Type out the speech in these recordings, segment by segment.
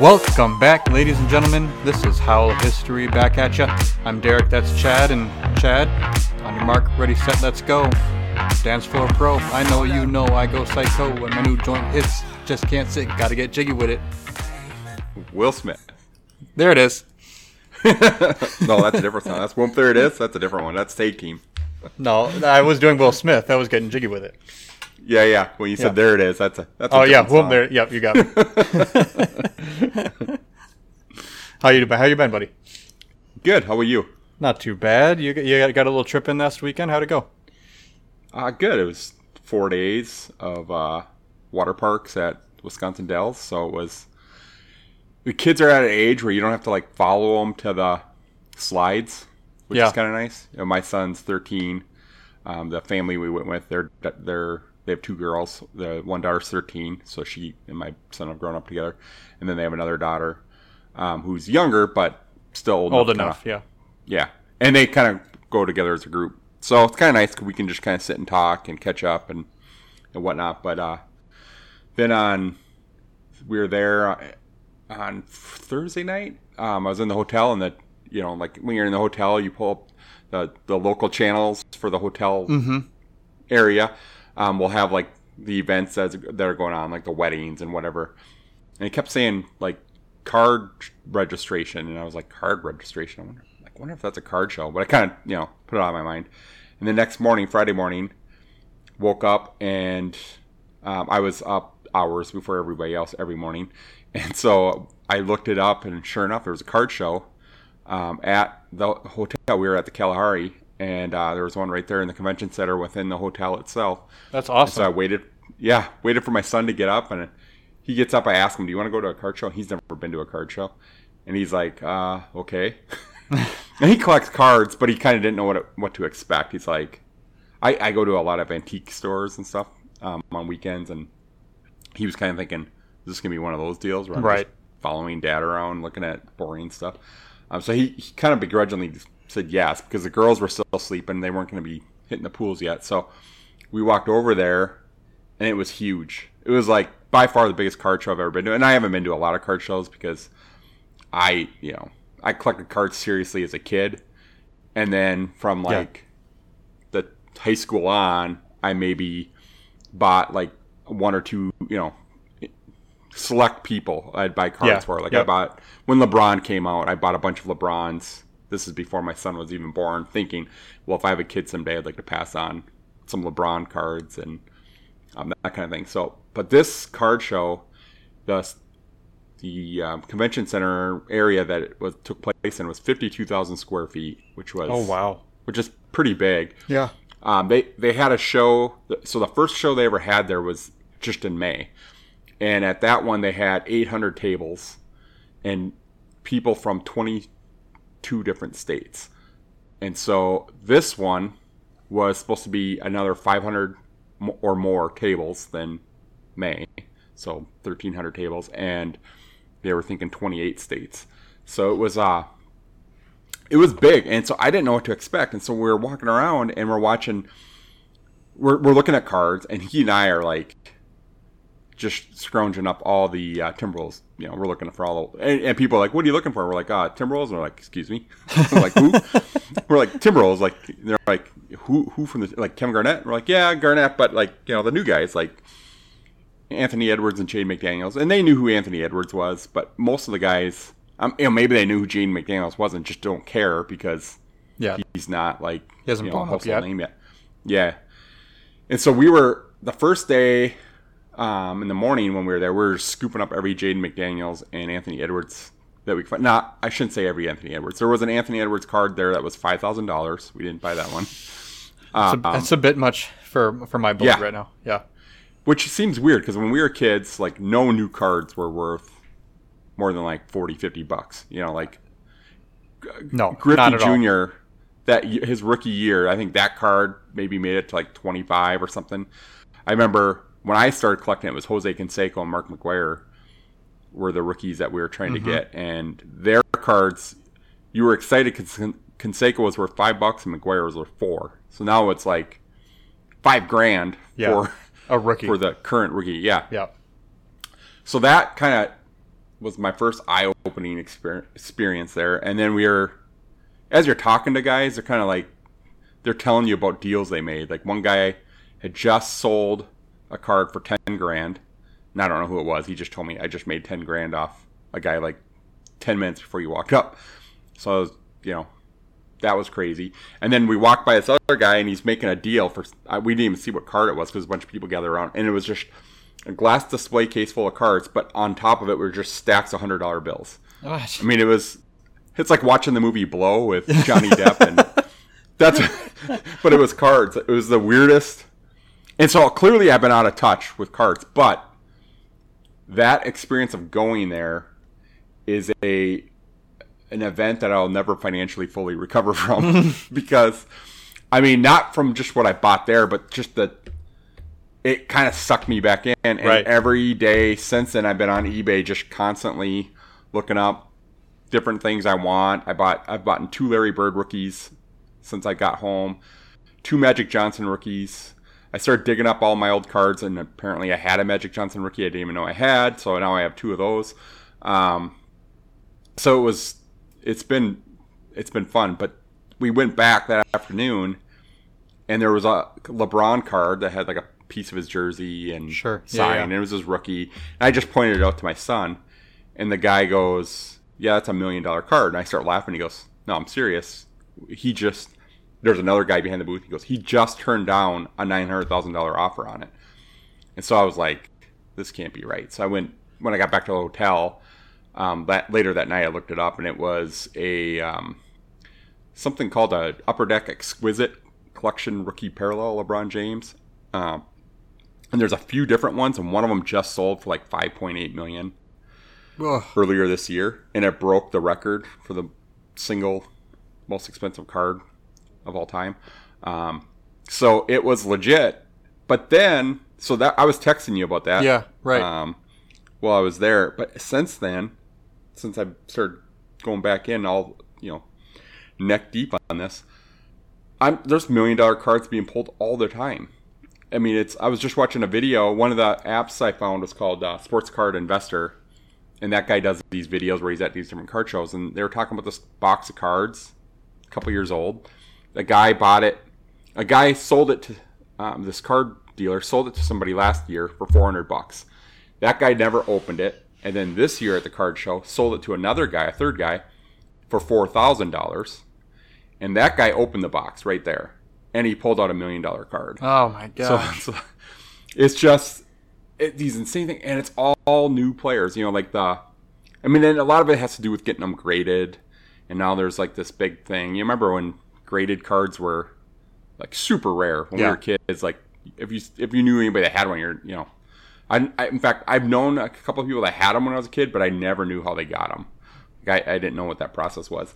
Welcome back, ladies and gentlemen. This is Howl of History back at ya. I'm Derek, that's Chad, and Chad, on your mark, ready, set, let's go. Dance floor pro. I know you know I go psycho when my new joint hits. Just can't sit, gotta get jiggy with it. Will Smith. There it is. no, that's a different song. That's Whoop There It Is. That's a different one. That's State Team. No, I was doing Will Smith. I was getting jiggy with it. Yeah, yeah. When you said Yeah. there it is, that's a that's a Oh yeah, different whoop song. there. Yep, you got me. how you how you been, buddy? Good. How about you? Not too bad. You got- you got- a little trip in last weekend. How'd it go? Uh, good. It was four days of uh, water parks at Wisconsin Dells. So it was. The kids are at an age where you don't have to like follow them to the slides, which Yeah. is kind of nice. You know, my son's 13. Um, the family we went with, they're they're they have two girls. The one daughter's 13, so she and my son have grown up together, and then they have another daughter um, who's younger but still old, Old enough. enough, yeah. Yeah, and they kind of go together as a group, so it's kind of nice 'cause we can just kind of sit and talk and catch up and and whatnot. But uh, then on we were there uh, on Thursday night. Um, I was in the hotel, and the you know like when you're in the hotel, you pull up the the local channels for the hotel area. Um, we'll have like the events that's, that are going on, like the weddings and whatever. And it kept saying like card registration, and I was like, card registration. I wonder, like, wonder if that's a card show. But I kind of, you know, put it out of my mind. And the next morning, Friday morning, woke up and um, I was up hours before everybody else every morning, and so I looked it up, and sure enough, there was a card show um, at the hotel. We were at the Kalahari, and uh, there was one right there in the convention center within the hotel itself. That's awesome. So I waited, yeah, waited for my son to get up, and he gets up. I ask him, "Do you want to go to a card show?" He's never been to a card show, and he's like, uh, "Okay." and he collects cards, but he kind of didn't know what it, what to expect. He's like, I, I go to a lot of antique stores and stuff um, on weekends, and he was kind of thinking, "Is this gonna be one of those deals where I'm Right. just following dad around, looking at boring stuff?" Um, so he, he kind of begrudgingly said yes because the girls were still sleeping; they weren't going to be hitting the pools yet. So we walked over there, and it was huge. It was like by far the biggest card show I've ever been to, and I haven't been to a lot of card shows because I, you know, I collected cards seriously as a kid, and then from Yeah. like the high school on, I maybe bought like one or two, you know, select people I'd buy cards Yeah. for. Like Yep. I bought when LeBron came out, I bought a bunch of LeBrons. This is before my son was even born. Thinking, well, if I have a kid someday, I'd like to pass on some LeBron cards and um, that kind of thing. So, but this card show, the the um, convention center area that it was took place in was fifty two thousand square feet, which was Oh wow. which is pretty big. Yeah. Um, they they had a show. So the first show they ever had there was just in May, and at that one they had 800 tables, and people from 22 different states. And so this one was supposed to be another 500 or more tables than May, so 1,300 tables, and they were thinking 28 states. So it was uh it was big, and so I didn't know what to expect. And so we were walking around and we're watching, we're, we're looking at cards, and he and I are like just scrounging up all the uh, Timberwolves. You know, we're looking for all, and, and people are like, "What are you looking for?" We're like, "Uh, Timberwolves." And we're like, "Excuse me," I'm like, "Who?" we're like, "Timberwolves." Like they're like, "Who? Who from the like Kevin Garnett?" We're like, "Yeah, Garnett," but like you know the new guys like Anthony Edwards and Jaden McDaniels, and they knew who Anthony Edwards was, but most of the guys, um, you know, maybe they knew who Jaden McDaniels was and just don't care because Yeah. he's not like He hasn't you know, blown up yet. name yet. Yeah, and so we were the first day um, in the morning when we were there. We were scooping up every Jaden McDaniels and Anthony Edwards that we could find. Not, I shouldn't say every Anthony Edwards. There was an Anthony Edwards card there that was five thousand dollars. We didn't buy that one, That's a, that's a bit much for for my blood yeah. right now. Yeah. which seems weird because when we were kids, like no new cards were worth more than like 40, 50 bucks. You know, like No, not Griffey at all. Jr. That his rookie year, I think that card maybe made it to like twenty five or something. I remember when I started collecting it was Jose Canseco and Mark McGwire were the rookies that we were trying Mm-hmm. to get, and their cards you were excited because Canseco was worth five bucks and McGwire was worth four. So now it's like five grand Yeah. for A rookie. for the current rookie. Yeah. yeah. So that kind of was my first eye-opening experience there. And then we were, as you're talking to guys, they're kind of like they're telling you about deals they made. Like one guy had just sold a card for ten grand. And I don't know who it was. He just told me I just made ten grand off a guy like ten minutes before you walked up. So I was, you know, that was crazy. And then we walked by this other guy, and he's making a deal for. We didn't even see what card it was because a bunch of people gathered around, and it was just a glass display case full of cards, but on top of it were just stacks of hundred dollar bills. Gosh. I mean, it was. It's like watching the movie Blow with Johnny Depp, and that's. But it was cards. It was the weirdest. And so clearly, I've been out of touch with cards, but that experience of going there is a an event that I'll never financially fully recover from because I mean not from just what I bought there but just the it kind of sucked me back in and Right. every day since then I've been on eBay just constantly looking up different things I want. I bought I've bought two Larry Bird rookies since I got home, two Magic Johnson rookies. I started digging up all my old cards, and apparently I had a Magic Johnson rookie I didn't even know I had. So now I have two of those. Um, so it was, it's been, it's been fun. But we went back that afternoon, and there was a LeBron card that had like a piece of his jersey and Sure. Yeah, sign, yeah. and it was his rookie. And I just pointed it out to my son, and the guy goes, "Yeah, that's a million dollar card." And I start laughing. He goes, "No, I'm serious. He just." There's another guy behind the booth. He goes, "He just turned down a nine hundred thousand dollar offer on it." And so I was like, "This can't be right." So I went when I got back to the hotel. Um, that later that night, I looked it up, and it was a um, something called a Upper Deck Exquisite Collection Rookie Parallel LeBron James. Um, and there's a few different ones, and one of them just sold for like 5.8 million Ugh. earlier this year, and it broke the record for the single most expensive card of all time. Um, so it was legit. But then, so that I was texting you about that. Yeah, right. Um, while I was there, but since then, since I started going back in, all you know, neck deep on this, I'm there's million dollar cards being pulled all the time. I mean, it's. I was just watching a video. One of the apps I found was called uh, Sports Card Investor, and that guy does these videos where he's at these different card shows, and they were talking about this box of cards, a couple years old. A guy bought it. A guy sold it to um, this card dealer sold it to somebody last year for 400 bucks. That guy never opened it, and then this year at the card show sold it to another guy, a third guy, for four thousand dollars. And that guy opened the box right there, and he pulled out a million dollar card. Oh my So god. it's, it's just it, these insane things, and it's all, all new players. You know, like the, I mean, and a lot of it has to do with getting them graded, and now there's like this big thing. You remember when graded cards were like super rare when Yeah. we were kids? Like if you if you knew anybody that had one, you're you know, I, I in fact I've known a couple of people that had them when I was a kid, but I never knew how they got them. Like, I, I didn't know what that process was,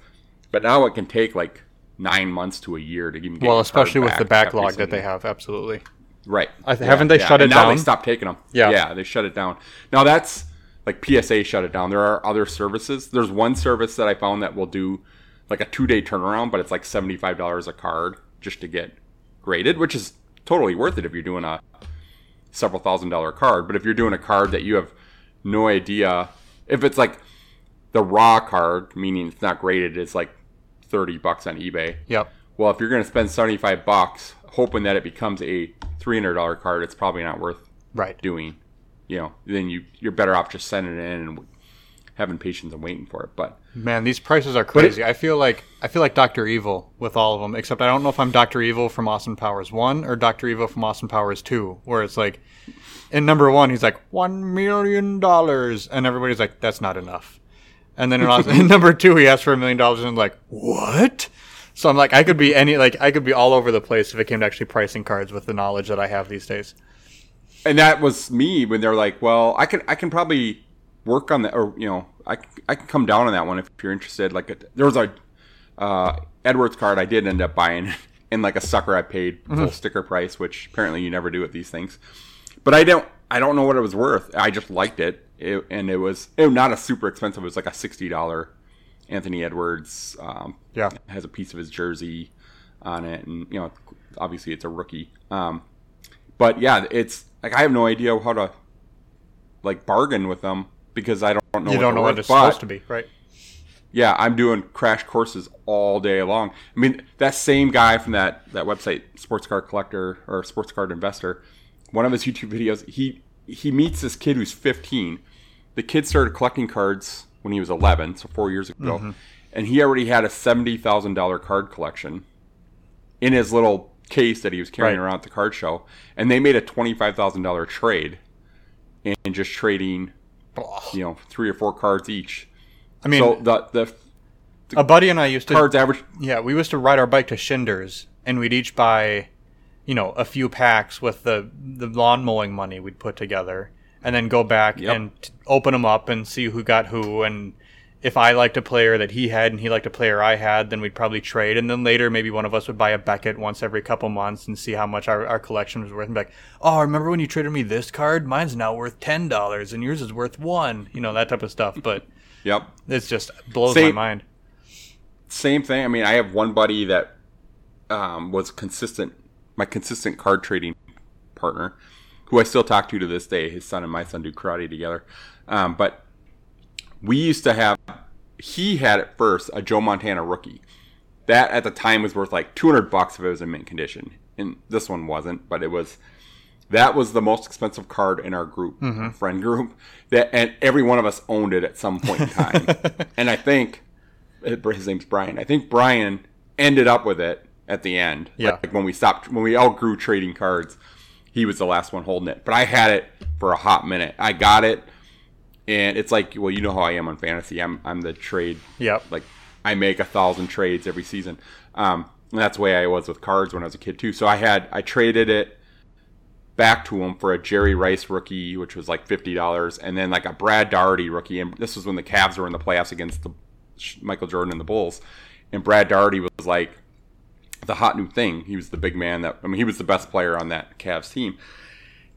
but now it can take like nine months to a year to even get. Them. Well, your card especially with the backlog that they have, absolutely. Right. I th- haven't they shut and it now down? Now they stopped taking them. Yeah. Yeah, they shut it down. Now that's like PSA shut it down. There are other services. There's one service that I found that will do like a two day turnaround, but it's like seventy five dollars a card just to get graded, which is totally worth it if you're doing a several thousand dollar card. But if you're doing a card that you have no idea if it's like the raw card, meaning it's not graded, it's like thirty bucks on eBay. Yep. Well, if you're going to spend 75 bucks hoping that it becomes a $300 card, it's probably not worth Right. doing. You know, then you you're better off just sending it in and having patience and waiting for it. But Man, these prices are it- crazy. I feel like I feel like Doctor Evil with all of them, except I don't know if I'm Doctor Evil from Austin Powers One or Doctor Evil from Austin Powers Two, where it's like in number one he's like one million dollars, and everybody's like that's not enough, and then in, Austin, in number two he asks for a million dollars and like what? So I'm like I could be any like I could be all over the place if it came to actually pricing cards with the knowledge that I have these days. and that was me when they're like, "Well, I can I can probably work on that, or you know, I I can come down on that one if you're interested." Like a, there was a uh, Edwards card I did end up buying, and like a sucker I paid full sticker price, which apparently you never do with these things. But I don't I don't know what it was worth. I just liked it, it and it was it was not a super expensive. It was like a sixty dollar Anthony Edwards. Um, Yeah. has a piece of his jersey on it, and you know, obviously it's a rookie. Um, but yeah, it's like I have no idea how to like bargain with them because I don't know. you what don't know what it's supposed to be, right? Yeah, I'm doing crash courses all day long. I mean, that same guy from that that website, Sports Card Collector or Sports Card Investor, one of his YouTube videos, he he meets this kid who's 15. The kid started collecting cards when he was 11, so four years ago, Mm-hmm. and he already had a seventy thousand dollar card collection in his little case that he was carrying Right. around at the card show, and they made a twenty five thousand dollar trade, and just trading, you know, three or four cards each. I mean, so the the a buddy and I used to cards average Yeah, we used to ride our bike to Shinders, and we'd each buy, you know, a few packs with the the lawn mowing money we'd put together, and then go back Yep. and t- open them up and see who got who. And if I liked a player that he had and he liked a player I had, then we'd probably trade. And then later, maybe one of us would buy a Beckett once every couple months and see how much our, our collection was worth. And be like, oh, remember when you traded me this card? Mine's now worth ten dollars, and yours is worth one. You know that type of stuff. But Yep. it's just blows Same- my mind. Same thing. I mean, I have one buddy that um, was consistent, my consistent card trading partner, who I still talk to to this day. His son and my son do karate together. Um, but we used to have, he had at first a Joe Montana rookie. That at the time was worth like 200 bucks if it was in mint condition. And this one wasn't, but it was that was the most expensive card in our group, mm-hmm. our friend group. That and every one of us owned it at some point in time. and I think uh, his name's Brian. I think Brian ended up with it at the end. Yeah. Like when we stopped, when we all grew trading cards, he was the last one holding it. But I had it for a hot minute. I got it, and it's like, well, you know how I am on fantasy. I'm I'm the trade. Yep. Like I make a thousand trades every season. Um, and that's the way I was with cards when I was a kid too. So I had I traded it back to him for a Jerry Rice rookie, which was like fifty dollars, and then like a Brad Daugherty rookie. And this was when the Cavs were in the playoffs against the Michael Jordan and the Bulls, and Brad Daugherty was like the hot new thing. He was the big man that I mean, he was the best player on that Cavs team,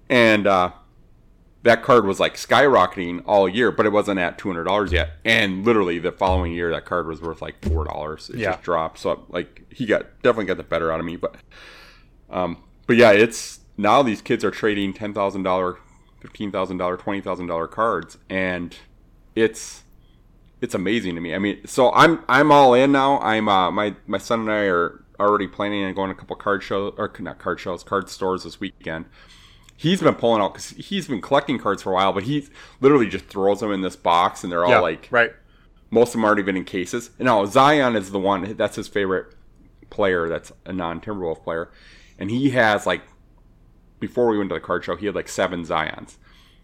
and uh, that card was like skyrocketing all year, but it wasn't at two hundred dollars yet. And literally the following year, that card was worth like four dollars. It Yeah. just dropped. So like he got definitely got the better out of me, but um, but yeah, it's now these kids are trading ten thousand dollar, fifteen thousand dollar, twenty thousand dollar cards, and it's it's amazing to me. I mean, so I'm I'm all in now. I'm uh, my my son and I are already planning on going to a couple card shows or not card shows, card stores this weekend. He's been pulling out because he's been collecting cards for a while, but he literally just throws them in this box, and they're all yeah, like right. most of them already been in cases. And now Zion is the one that's his favorite player. That's a non Timberwolf player, and he has like before we went to the card show, he had like seven Zions,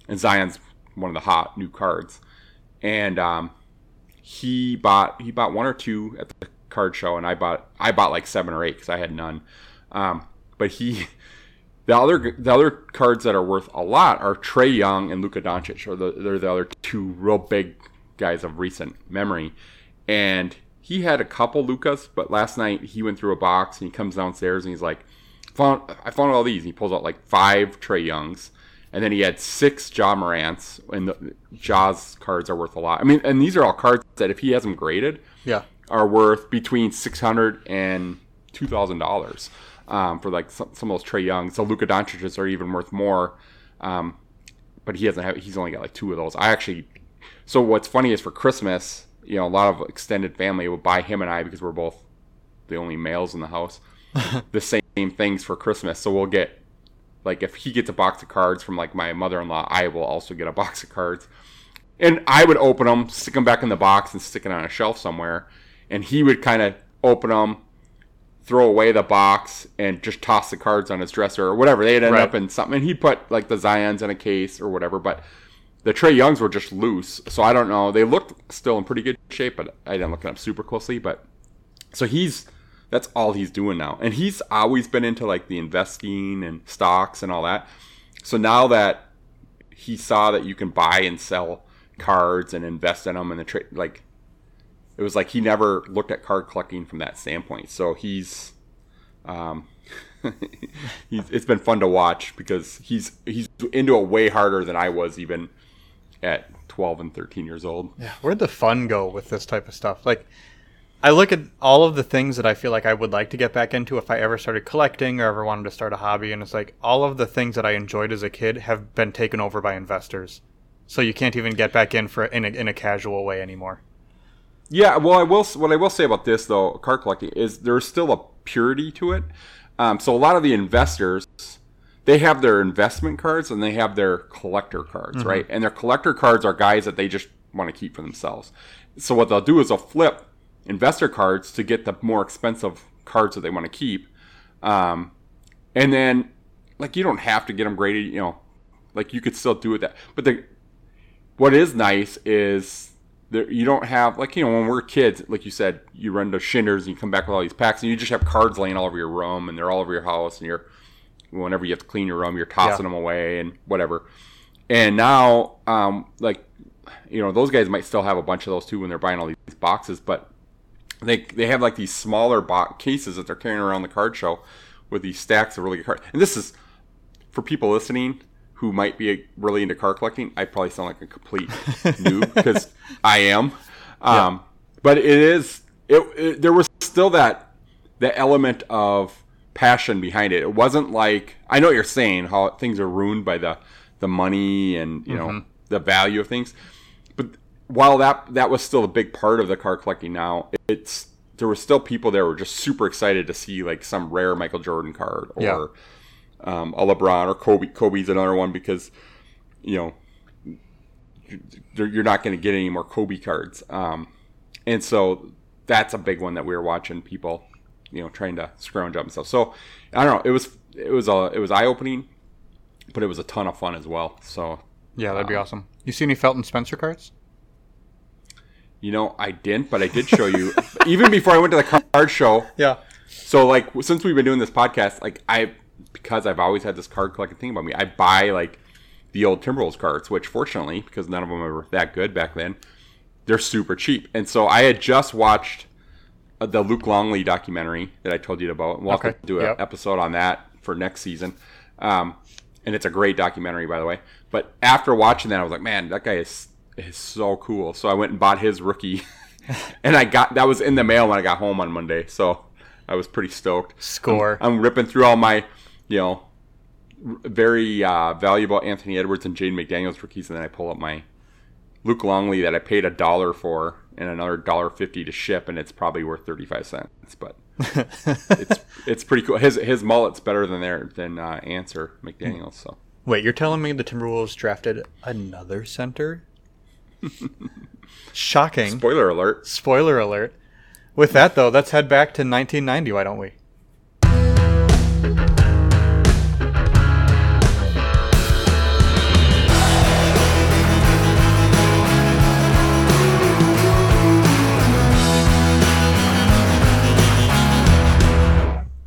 and Zion's one of the hot new cards, and um, he bought he bought one or two at the card show, and I bought I bought like seven or eight because I had none, um, but he. The other the other cards that are worth a lot are Trae Young and Luka Doncic, or the, they're the other two real big guys of recent memory. And he had a couple Lucas, but last night he went through a box and he comes downstairs and he's like, "Found I found all these." And he pulls out like five Trae Youngs, and then he had six Ja Morants, and the Ja's cards are worth a lot. I mean, and these are all cards that if he has them graded, Yeah. are worth between six hundred and two thousand dollars um, for like some, some of those Trae Youngs. So Luka Doncic's are even worth more, um, but he doesn't have. He's only got like two of those. I actually. So what's funny is for Christmas, you know, a lot of extended family will buy him and I because we're both the only males in the house. the same things for Christmas. So we'll get like if he gets a box of cards from like my mother-in-law, I will also get a box of cards. And I would open them, stick them back in the box, and stick it on a shelf somewhere. And he would kind of open them, throw away the box, and just toss the cards on his dresser or whatever. They'd end Right. up in something. And he'd put like the Zions in a case or whatever. But the Trae Youngs were just loose, so I don't know. They looked still in pretty good shape, but I didn't look it up super closely. But so he's that's all he's doing now, and he's always been into like the investing and stocks and all that. So now that he saw that you can buy and sell cards and invest in them and the trade, like it was like he never looked at card collecting from that standpoint. So he's, um, he's it's been fun to watch because he's he's into it way harder than I was even at 12 and 13 years old. Yeah, where'd the fun go with this type of stuff? Like, I look at all of the things that I feel like I would like to get back into if I ever started collecting or ever wanted to start a hobby, and it's like all of the things that I enjoyed as a kid have been taken over by investors. So you can't even get back in for in a, in a casual way anymore. Yeah, well, I will. What I will say about this though, card collecting is there's still a purity to it. Um, so a lot of the investors, they have their investment cards and they have their collector cards, mm-hmm. right? And their collector cards are guys that they just want to keep for themselves. So what they'll do is they'll flip investor cards to get the more expensive cards that they want to keep, um, and then like you don't have to get them graded, you know, like you could still do it that. But the what is nice is there, you don't have like you know when we're kids, like you said, you run to Shinders and you come back with all these packs, and you just have cards laying all over your room, and they're all over your house, and you're whenever you have to clean your room, you're tossing yeah. them away and whatever. And now, um, like you know, those guys might still have a bunch of those too when they're buying all these boxes, but they they have like these smaller box cases that they're carrying around the card show with these stacks of really good cards. And this is for people listening who might be really into car collecting, I probably sound like a complete noob because I am. Um, yeah. But it is. It, it, there was still that the element of passion behind it. It wasn't like I know what you're saying how things are ruined by the the money and you mm-hmm. know the value of things. But while that that was still a big part of the car collecting now, it's there were still people there who were just super excited to see like some rare Michael Jordan card or yeah um, a LeBron or Kobe. Kobe's another one because you know you're not going to get any more Kobe cards, um, and so that's a big one that we were watching people, you know, trying to scrounge up stuff. So I don't know. It was it was a it was eye opening, but it was a ton of fun as well. So yeah, that'd be um, awesome. You see any Felton Spencer cards? You know, I didn't, but I did show you even before I went to the card show. Yeah. So like since we've been doing this podcast, like I because I've always had this card collecting thing about me, I buy like the old Timberwolves cards, which fortunately, because none of them were that good back then, they're super cheap. And so I had just watched uh, the Luke Longley documentary that I told you about. We'll okay. do an yep. episode on that for next season. Um, and it's a great documentary, by the way. But after watching that, I was like, man, that guy is is so cool. So I went and bought his rookie, and I got that was in the mail when I got home on Monday. So I was pretty stoked. Score. I'm, I'm ripping through all my you know, very uh, valuable Anthony Edwards and Jaden McDaniels rookies, and then I pull up my Luke Longley that I paid a dollar for and another dollar fifty to ship, and it's probably worth thirty five cents. But it's it's pretty cool. His his mullet's better than their than uh, Answer McDaniels. So wait, you're telling me the Timberwolves drafted another center? Shocking. Spoiler alert. Spoiler alert. With that though, let's head back to 1990. Why don't we?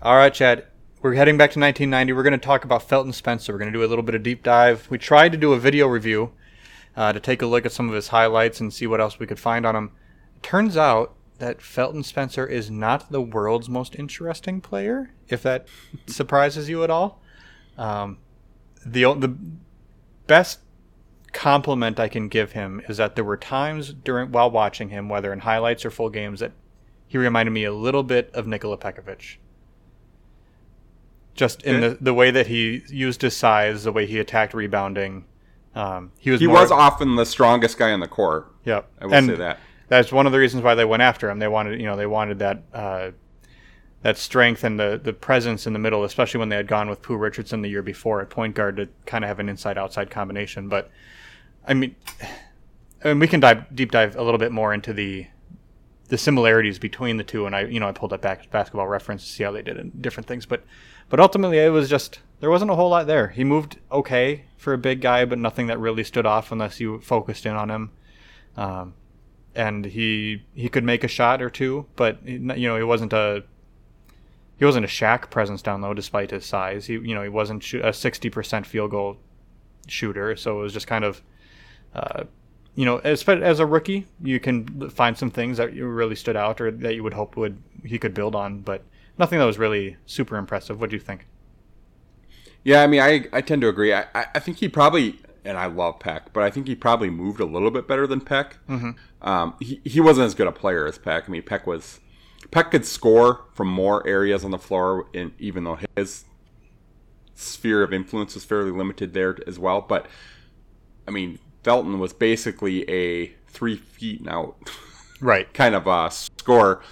All right, Chad. We're heading back to 1990. We're going to talk about Felton Spencer. We're going to do a little bit of deep dive. We tried to do a video review uh, to take a look at some of his highlights and see what else we could find on him. It turns out that Felton Spencer is not the world's most interesting player, if that surprises you at all. Um, the the best compliment I can give him is that there were times during while watching him, whether in highlights or full games, that he reminded me a little bit of Nikola Pekovic just in the, the way that he used his size, the way he attacked rebounding. Um, he was he was often the strongest guy in the court. Yep, I will and say that. That's one of the reasons why they went after him. They wanted, you know, they wanted that uh, that strength and the the presence in the middle, especially when they had gone with Pooh Richardson the year before at point guard to kind of have an inside outside combination. But I mean, I mean, we can dive deep dive a little bit more into the the similarities between the two. And I, you know, I pulled up back basketball reference to see how they did in different things. But but ultimately, it was just there wasn't a whole lot there. He moved okay for a big guy, but nothing that really stood off unless you focused in on him. Um, and he he could make a shot or two, but you know he wasn't a he wasn't a Shaq presence down low despite his size. He you know he wasn't a sixty percent field goal shooter, so it was just kind of. Uh, you know, as, as a rookie, you can find some things that you really stood out or that you would hope would he could build on, but nothing that was really super impressive. What do you think? Yeah, I mean, I, I tend to agree. I, I think he probably, and I love Peck, but I think he probably moved a little bit better than Peck. Mm-hmm. Um, he, he wasn't as good a player as Peck. I mean, Peck was, Peck could score from more areas on the floor, in, even though his sphere of influence was fairly limited there as well. But, I mean, Felton was basically a three feet and out Right. kind of a score.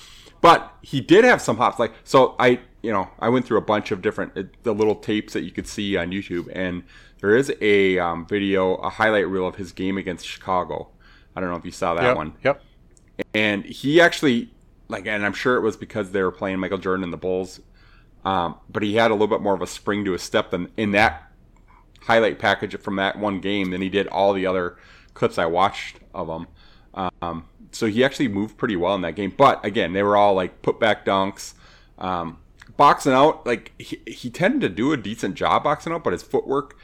But he did have some hops. Like so, I you know I went through a bunch of different uh, the little tapes that you could see on YouTube, and there is a um, video, a highlight reel of his game against Chicago. I don't know if you saw that Yep. one. Yep. And he actually like, and I'm sure it was because they were playing Michael Jordan and the Bulls. Um, but he had a little bit more of a spring to his step than in that highlight package from that one game than he did all the other clips I watched of him. Um, so he actually moved pretty well in that game. But again, they were all like put back dunks, um, boxing out. Like he, he tended to do a decent job boxing out, but his footwork,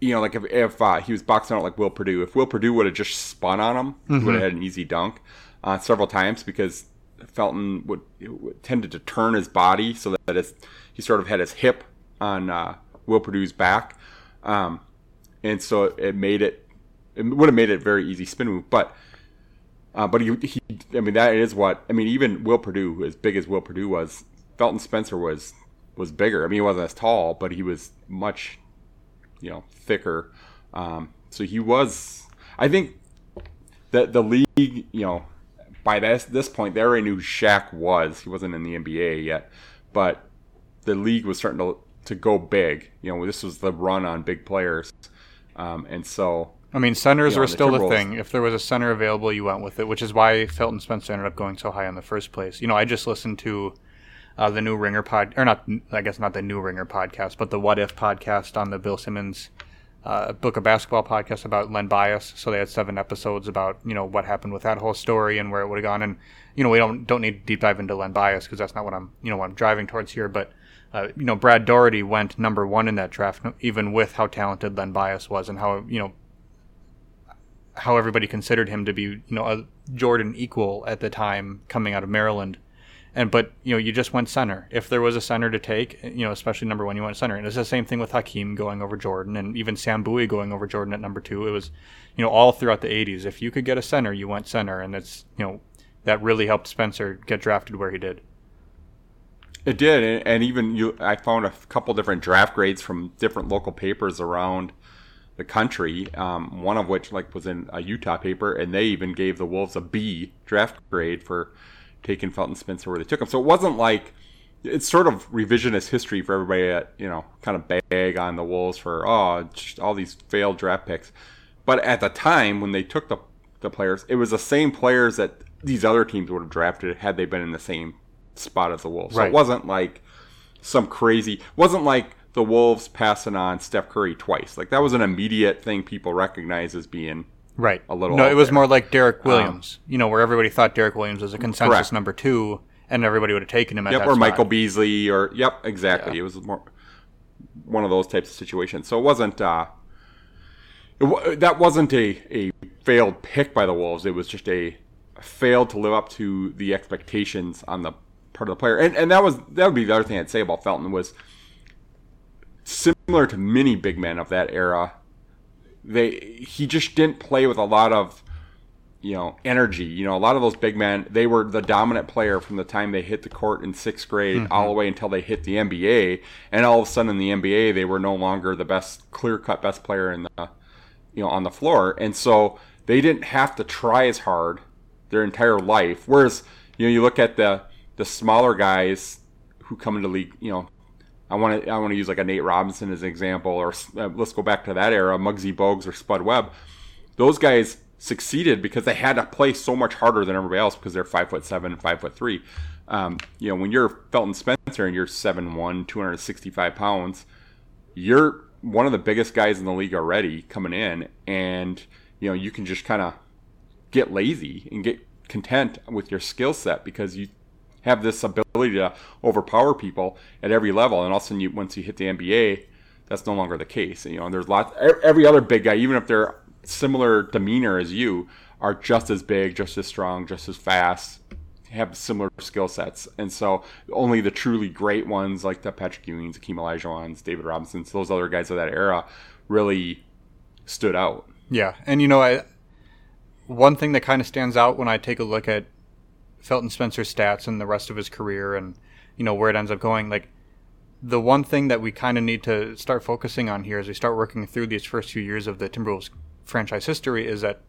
you know, like if, if uh, he was boxing out like Will Perdue, if Will Perdue would have just spun on him, he would have had an easy dunk uh, several times because Felton would, would tended to turn his body so that his, he sort of had his hip on uh, Will Perdue's back, um, and so it made it it would have made it a very easy spin move, but. Uh, but he, he, I mean, that is what I mean. Even Will Perdue, as big as Will Perdue was, Felton Spencer was was bigger. I mean, he wasn't as tall, but he was much, you know, thicker. Um, so he was. I think that the league, you know, by this this point, they already knew Shaq was. He wasn't in the NBA yet, but the league was starting to to go big. You know, this was the run on big players, um, and so I mean, centers You know, were the still the thing. If there was a center available, you went with it, which is why Felton Spencer ended up going so high in the first place. You know, I just listened to uh, the new Ringer pod, or not, I guess not the new Ringer podcast, but the What If podcast on the Bill Simmons uh, Book of Basketball podcast about Len Bias. So they had seven episodes about you know what happened with that whole story and where it would have gone. And you know, we don't don't need to deep dive into Len Bias because that's not what I'm you know what I'm driving towards here, but. Uh, you know, Brad Daugherty went number one in that draft, even with how talented Len Bias was and how you know how everybody considered him to be, you know, a Jordan equal at the time coming out of Maryland. And but you know, you just went center. If there was a center to take, you know, especially number one, you went center. And it's the same thing with Hakeem going over Jordan, and even Sam Bowie going over Jordan at number two. It was, you know, all throughout the '80s. If you could get a center, you went center, and it's you know that really helped Spencer get drafted where he did. It did, and- even you, I found a couple different draft grades from different local papers around the country. Um, one of which like was in a Utah paper, and they even gave the Wolves a B draft grade for taking Felton Spencer where they took him. So it wasn't like it's sort of revisionist history for everybody that you know kind of bag on the Wolves for oh all these failed draft picks. But at the time when they took the the players, it was the same players that these other teams would have drafted had they been in the same spot as the Wolves. So Right. it wasn't like some crazy. wasn't like the Wolves passing on Steph Curry twice. Like that was an immediate thing people recognize as being Right. A little No, it was there. Um, more like Derek Williams. you know, where everybody thought Derek Williams was a consensus Correct. number two, and everybody would have taken him at Yep, or spot. Michael Beasley, or yep, exactly. Yeah. It was more one of those types of situations. So it wasn't uh, it, wa- that wasn't a, a failed pick by the Wolves. It was just a failed to live up to the expectations on the part of the player. And and that was that would be the other thing I'd say about Felton was similar to many big men of that era. They he just didn't play with a lot of you know, energy. You know, a lot of those big men, they were the dominant player from the time they hit the court in sixth grade mm-hmm. all the way until they hit the NBA. And all of a sudden in the NBA, they were no longer the best, clear cut best player in the, you know, on the floor. And so they didn't have to try as hard their entire life. Whereas, you know, you look at the, the smaller guys who come into league, you know, I want to I want to use like a Nate Robinson as an example, or uh, let's go back to that era, Muggsy Bogues or Spud Webb. Those guys succeeded because they had to play so much harder than everybody else because they're five foot seven, five foot three. Um, you know, when you're Felton Spencer and you're seven one, two hundred sixty five pounds, you're one of the biggest guys in the league already coming in, and you know you can just kind of get lazy and get content with your skill set because you have this ability to overpower people at every level, and all of a sudden, you, once you hit the NBA, that's no longer the case. You know, and there's lots. Every other big guy, even if they're similar demeanor as you, are just as big, just as strong, just as fast, have similar skill sets, and so only the truly great ones like the Patrick Ewings, Akeem Olajuwons, David Robinsons, those other guys of that era, really stood out. Yeah, and you know, I one thing that kind of stands out when I take a look at Felton Spencer's stats and the rest of his career, and you know where it ends up going, like the one thing that we kind of need to start focusing on here as we start working through these first few years of the Timberwolves franchise history is that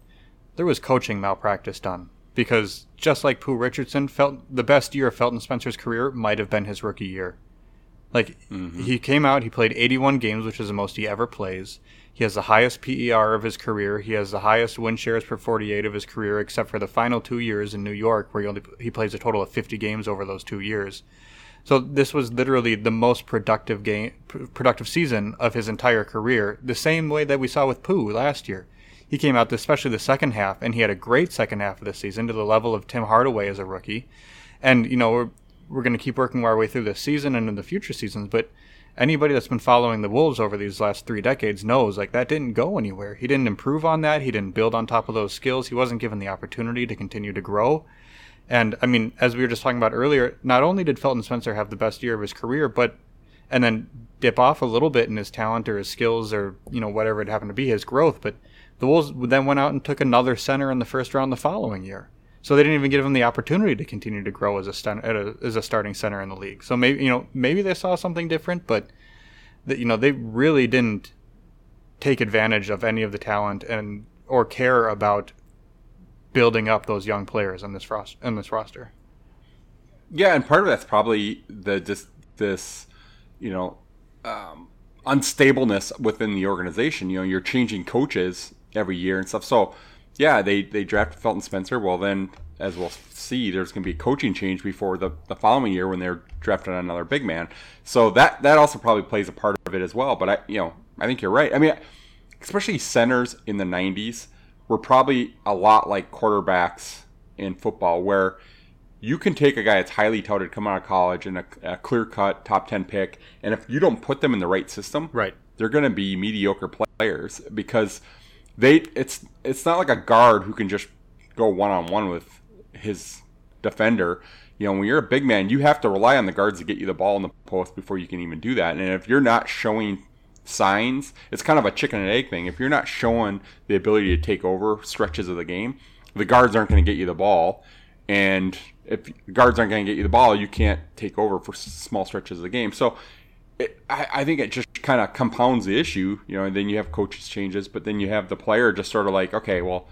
there was coaching malpractice done because just like Pooh Richardson felt the best year of Felton Spencer's career might have been his rookie year. Like mm-hmm. he came out, he played 81 games, which is the most he ever plays. He has the highest PER of his career. He has the highest win shares per 48 of his career, except for the final two years in New York, where he only he plays a total of 50 games over those two years. So this was literally the most productive game, productive season of his entire career. The same way that we saw with Pooh last year. He came out, especially the second half, and he had a great second half of the season to the level of Tim Hardaway as a rookie. And you know we're we're going to keep working our way through this season and in the future seasons, but anybody that's been following the Wolves over these last three decades knows like that didn't go anywhere. He didn't improve on that. He didn't build on top of those skills. He wasn't given the opportunity to continue to grow. And I mean, as we were just talking about earlier, not only did Felton Spencer have the best year of his career, but and then dip off a little bit in his talent or his skills or you know whatever it happened to be his growth, but the Wolves then went out and took another center in the first round the following year. So they didn't even give him the opportunity to continue to grow as a, sten- as a starting center in the league. So maybe you know maybe they saw something different, but that you know they really didn't take advantage of any of the talent and or care about building up those young players in this roster. In this roster. Yeah, and part of that's probably the just this, you know, um, unstableness within the organization. You know, you're changing coaches every year and stuff. So, yeah, they they drafted Felton Spencer. Well, then, as we'll see, there's going to be a coaching change before the, the following year when they're drafting another big man. So that that also probably plays a part of it as well. But I, you know, I think you're right. I mean, especially centers in the '90s were probably a lot like quarterbacks in football, where you can take a guy that's highly touted, come out of college, and a, a clear cut top 10 pick, and if you don't put them in the right system, right, they're going to be mediocre players because they it's it's not like a guard who can just go one on one with his defender. You know, when you're a big man, you have to rely on the guards to get you the ball in the post before you can even do that. And if you're not showing signs. It's kind of a chicken and egg thing. If you're not showing the ability to take over stretches of the game, the guards aren't going to get you the ball. And if guards aren't going to get you the ball, you can't take over for small stretches of the game. So it, I, I, think it just kind of compounds the issue, you know. And then you have coaches changes, but then you have the player just sort of like, okay, well,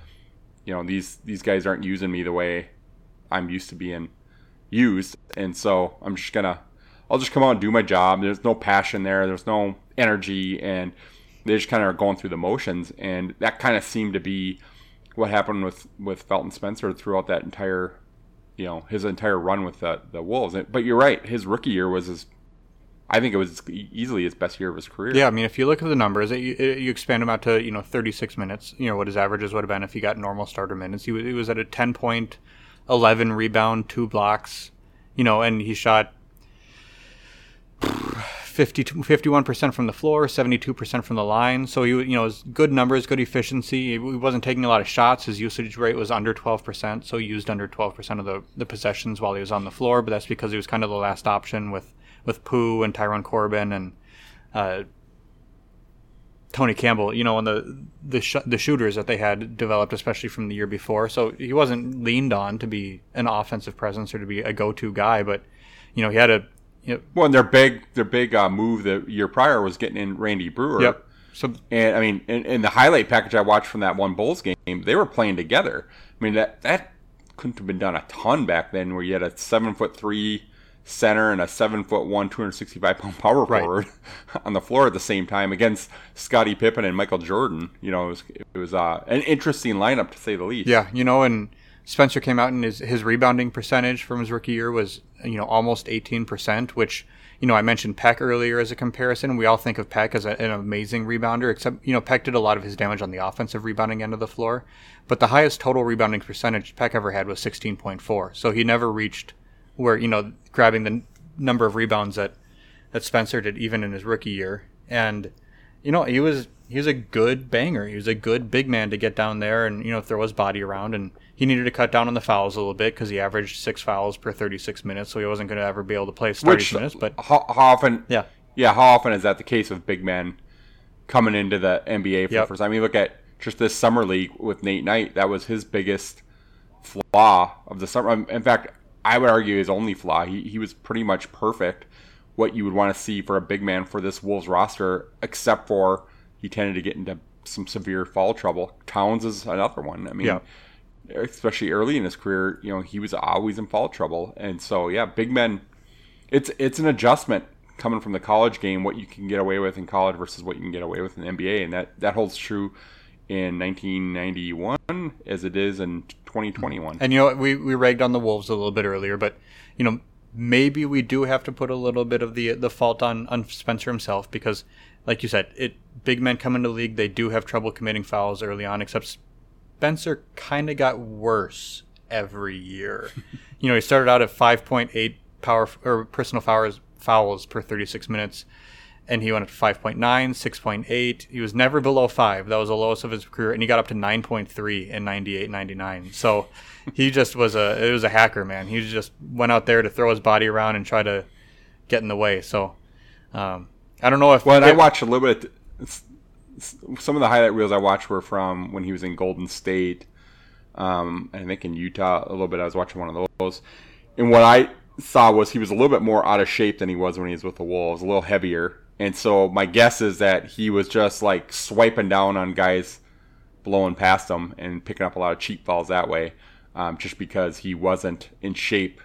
you know, these these guys aren't using me the way I'm used to being used, and so I'm just gonna, I'll just come out and do my job. There's no passion there. There's no energy and they just kind of are going through the motions and that kind of seemed to be what happened with with Felton Spencer throughout that entire you know his entire run with the the Wolves but you're right his rookie year was his I think it was easily his best year of his career. Yeah, I mean, if you look at the numbers, you, you expand him out to you know 36 minutes. You know what his averages would have been if he got normal starter minutes. He was, he was at a 10 point, 11 rebound, two blocks. You know, and he shot 51% from the floor, 72% from the line. So he, you know, was good numbers, good efficiency. He wasn't taking a lot of shots. His usage rate was under 12%, so he used under 12% of the, the possessions while he was on the floor. But that's because he was kind of the last option with with Pooh and Tyrone Corbin and uh, Tony Campbell. You know, on the the sh- the shooters that they had developed, especially from the year before. So he wasn't leaned on to be an offensive presence or to be a go to guy, but you know, he had a Yep. Well, and their big their big uh, move the year prior was getting in Randy Breuer. Yep. So and I mean, in, in, the highlight package I watched from that one Bulls game, they were playing together. I mean that that couldn't have been done a ton back then, where you had a seven foot three center and a seven foot one, two hundred sixty five pound power right. forward on the floor at the same time against Scottie Pippen and Michael Jordan. You know, it was, it was uh, an interesting lineup to say the least. Yeah, you know, and Spencer came out and his his rebounding percentage from his rookie year was you know almost 18%, which you know I mentioned Peck earlier as a comparison. We all think of Peck as a, an amazing rebounder, except you know Peck did a lot of his damage on the offensive rebounding end of the floor. But the highest total rebounding percentage Peck ever had was 16.4. So he never reached where you know grabbing the number of rebounds that that Spencer did even in his rookie year. And you know he was he was a good banger. He was a good big man to get down there and you know throw his body around and he needed to cut down on the fouls a little bit because he averaged six fouls per 36 minutes, so he wasn't going to ever be able to play 30 Which, minutes. But how, how, often? Yeah, yeah. How often is that the case with big men coming into the NBA for yep. the first time? I mean, look at just this summer league with Nate Knight. That was his biggest flaw of the summer. Um, in fact, I would argue his only flaw. He he was pretty much perfect. What you would want to see for a big man for this Wolves roster, except for he tended to get into some severe foul trouble. Towns is another one. I mean, Yeah. especially early in his career, you know, he was always in foul trouble. And so, yeah, big men, it's it's an adjustment coming from the college game, what you can get away with in college versus what you can get away with in the NBA, and that that holds true in 1991 as it is in 2021. And you know, we we ragged on the Wolves a little bit earlier, but you know, maybe we do have to put a little bit of the the fault on on Spencer himself because, like you said, it big men come into the league, they do have trouble committing fouls early on. Except Spencer kind of got worse every year. you know, he started out at 5.8 power or personal fouls fouls per 36 minutes. And he went up to 5.9, 6.8. He was never below 5. That was the lowest of his career. And he got up to 9.3 in 98, 99. So he just was a it was a hacker, man. He just went out there to throw his body around and try to get in the way. So um, I don't know if Well, I watched a little bit. Some of the highlight reels I watched were from when he was in Golden State, um, and I think in Utah a little bit. I was watching one of those, and what I saw was he was a little bit more out of shape than he was when he was with the Wolves, a little heavier. And so my guess is that he was just like swiping down on guys blowing past him and picking up a lot of cheap fouls that way, um, just because he wasn't in shape,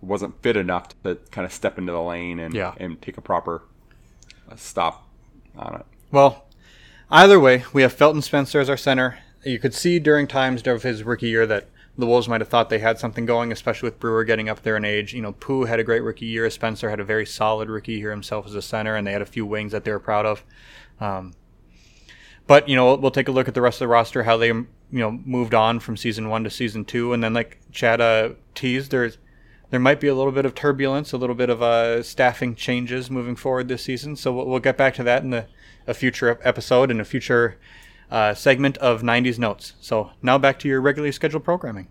wasn't fit enough to kind of step into the lane and Yeah. and take a proper uh, stop on it. Well, either way, we have Felton Spencer as our center. You could see during times of his rookie year that the Wolves might have thought they had something going, especially with Breuer getting up there in age. You know, Pooh had a great rookie year. Spencer had a very solid rookie year himself as a center, and they had a few wings that they were proud of. Um, but you know, we'll, take a look at the rest of the roster, how they you know moved on from season one to season two, and then like Chad uh, teased, there's there might be a little bit of turbulence, a little bit of uh, staffing changes moving forward this season. So we'll, we'll get back to that in the, a future episode and a future uh, segment of 90s Notes. So now back to your regularly scheduled programming.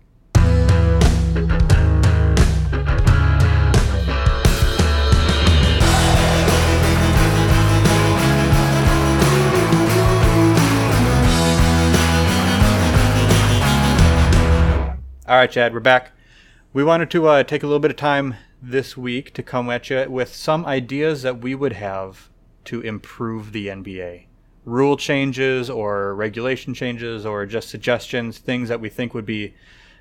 All right, Chad, we're back. We wanted to uh, take a little bit of time this week to come at you with some ideas that we would have to improve the NBA. Rule changes or regulation changes or just suggestions, things that we think would be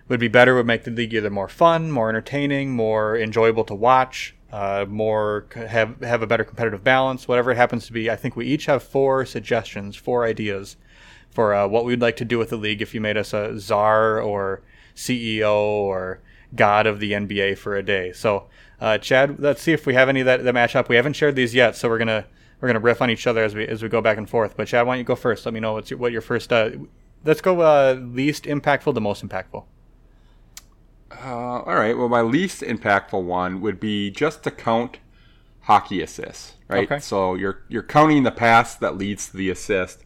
would be better, would make the league either more fun, more entertaining, more enjoyable to watch, uh, more have have a better competitive balance, whatever it happens to be. I think we each have four suggestions, four ideas for uh, what we'd like to do with the league if you made us a czar or CEO or god of the NBA for a day. So, uh, Chad, let's see if we have any that, that match up. We haven't shared these yet, so we're gonna we're gonna riff on each other as we as we go back and forth. But Chad, why don't you go first? Let me know what's your, what your first. Uh, let's go uh, least impactful to most impactful. Uh, all right. Well, my least impactful one would be just to count hockey assists. Right. Okay. So you're you're counting the pass that leads to the assist.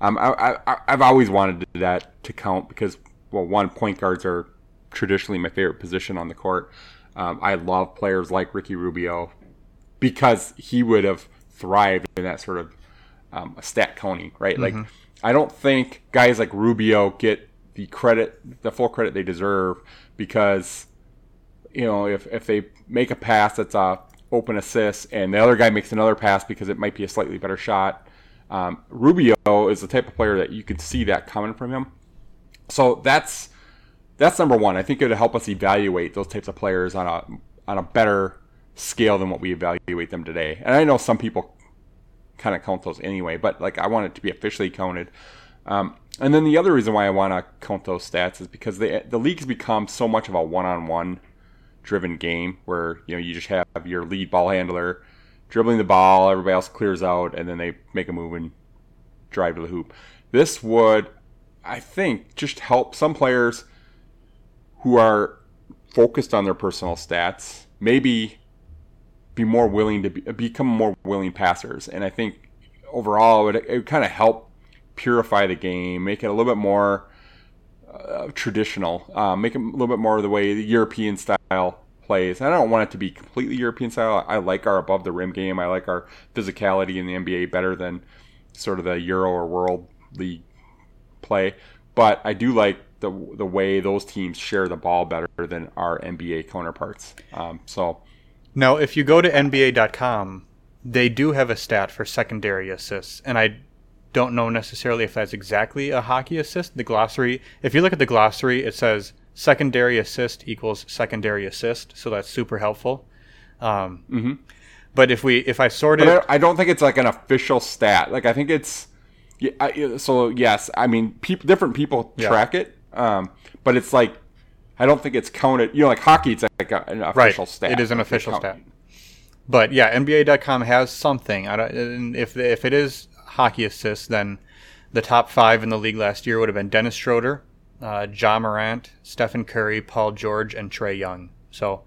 Um, I, I I've always wanted to do that to count because well, one point guards are traditionally my favorite position on the court. Um, I love players like Ricky Rubio because he would have thrived in that sort of um, stat counting, right? Like, I don't think guys like Rubio get the credit, the full credit they deserve because, you know, if, if they make a pass that's a open assist and the other guy makes another pass because it might be a slightly better shot, um, Rubio is the type of player that you could see that coming from him. So that's that's number one. I think it would help us evaluate those types of players on a on a better scale than what we evaluate them today. And I know some people kind of count those anyway, but like I want it to be officially counted. Um, and then the other reason why I want to count those stats is because the league has become so much of a one-on-one driven game where you know you just have your lead ball handler dribbling the ball, everybody else clears out, and then they make a move and drive to the hoop. This would, I think, just help some players who are focused on their personal stats maybe be more willing to be, become more willing passers. And I think overall it it kind of help purify the game, make it a little bit more uh, traditional, uh, make it a little bit more of the way the European style plays. I don't want it to be completely European style. I like our above the rim game. I like our physicality in the NBA better than sort of the Euro or World League play. But I do like the the way those teams share the ball better than our NBA counterparts. Um, so Now, if you go to NBA.com, they do have a stat for secondary assists, and I don't know necessarily if that's exactly a hockey assist. The glossary, if you look at the glossary, it says secondary assist equals secondary assist, so that's super helpful. Um, Mm-hmm. But if we if I sort But I don't think it's like an official stat. Like I think it's yeah. I- So yes, I mean, peop different people Yeah. track it, um, but it's like I don't think it's counted. You know, like hockey, it's like an right, official stat. it is an Like, official stat. But yeah, NBA.com has something. I don't, if if it is hockey assists, then the top five in the league last year would have been Dennis Schroeder, uh, Ja Morant, Stephen Curry, Paul George, and Trae Young. So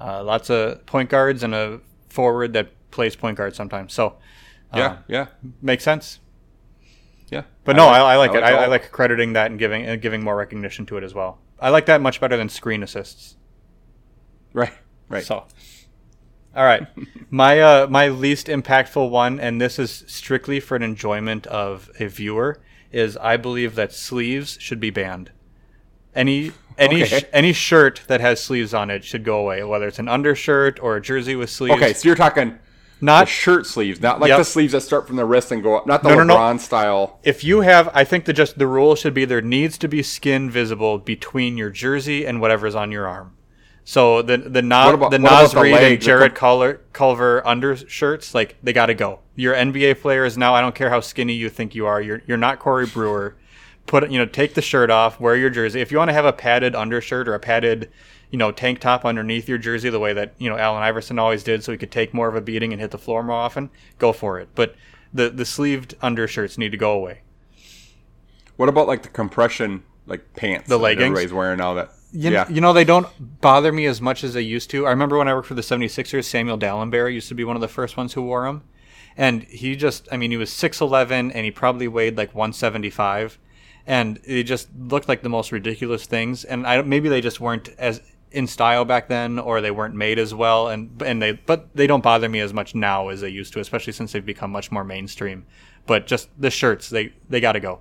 uh, lots of point guards and a forward that plays point guard sometimes. So uh, Yeah, yeah, makes sense. yeah. But no, I, I like it. I, I like crediting that and giving and giving more recognition to it as well. I like that much better than screen assists. right, right. So, all right, my uh, my least impactful one, and this is strictly for an enjoyment of a viewer, is I believe that sleeves should be banned. Any any Okay. sh- any shirt that has sleeves on it should go away, whether it's an undershirt or a jersey with sleeves. okay, so you're talking the not shirt sleeves, not like Yep. the sleeves that start from the wrist and go up, not the No, no, no. Style. if you have. I think the just the rule should be there needs to be skin visible between your jersey and whatever's on your arm. So the the Naz, about- the Naz the and? The Jarrett Culver, Culver undershirts, like they got to go. You're NBA players now. I don't care how skinny you think you are. You're you're not Corey Brewer. Put you know take the shirt off, wear your jersey. If you want to have a padded undershirt or a padded you know tank top underneath your jersey, the way that you know Allen Iverson always did, so he could take more of a beating and hit the floor more often, go for it. But the the sleeved undershirts need to go away. What about like the compression like pants? The that leggings? everybody's wearing now. That You, yeah, you know, they don't bother me as much as they used to. I remember when I worked for the 76ers, Samuel Dalembert used to be one of the first ones who wore them. And he just, I mean, he was 6'11 and he probably weighed like 175. And it just looked like the most ridiculous things. And I, maybe they just weren't as in style back then or they weren't made as well. And, and they, but they don't bother me as much now as they used to, especially since they've become much more mainstream. But just the shirts, they, they got to go.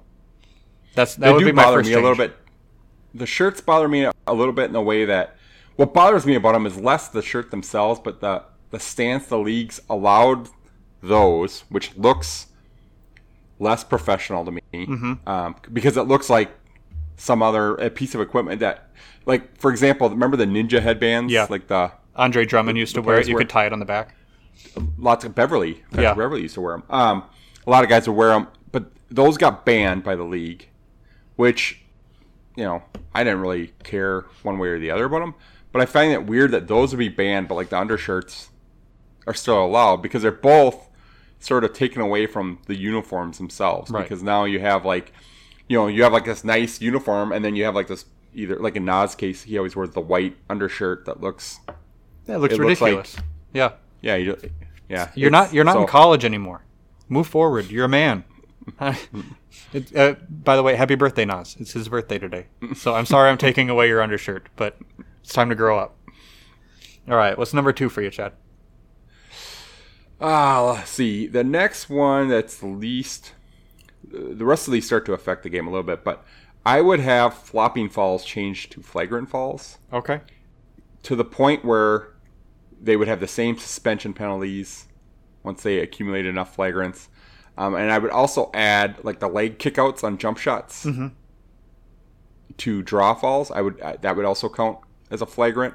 That's, that they would do be my bother first me a little bit. The shirts bother me a little bit in the way that what bothers me about them is less the shirt themselves, but the the stance the leagues allowed those, which looks less professional to me, Mm-hmm. um, because it looks like some other a piece of equipment that, like for example, remember the ninja headbands? Yeah. like the Andre Drummond used to wear it. You wear- could tie it on the back. lots of Beverley. Patrick Yeah. Beverley used to wear them. Um, a lot of guys would wear them, but those got banned by the league, which, you know, I didn't really care one way or the other about them. But I find it weird that those would be banned, but like the undershirts are still allowed because they're both sort of taken away from the uniforms themselves. Right. Because now you have like, you know, you have like this nice uniform, and then you have like this either like in Naz case, he always wears the white undershirt that looks, Yeah, it looks It looks like- ridiculous. yeah, yeah, you, yeah. you're not you're not in college anymore. Move forward. You're a man. it, uh, by the way, happy birthday, Naz. It's his birthday today. So I'm sorry I'm taking away your undershirt, but it's time to grow up. All right, what's number two for you, Chad? Ah, let's see. The next one that's least. The rest of these start to affect the game a little bit, but I would have flopping falls changed to flagrant falls Okay. to the point where they would have the same suspension penalties once they accumulate enough flagrants. Um, and I would also add like the leg kickouts on jump shots to draw falls. I would uh, that would also count as a flagrant.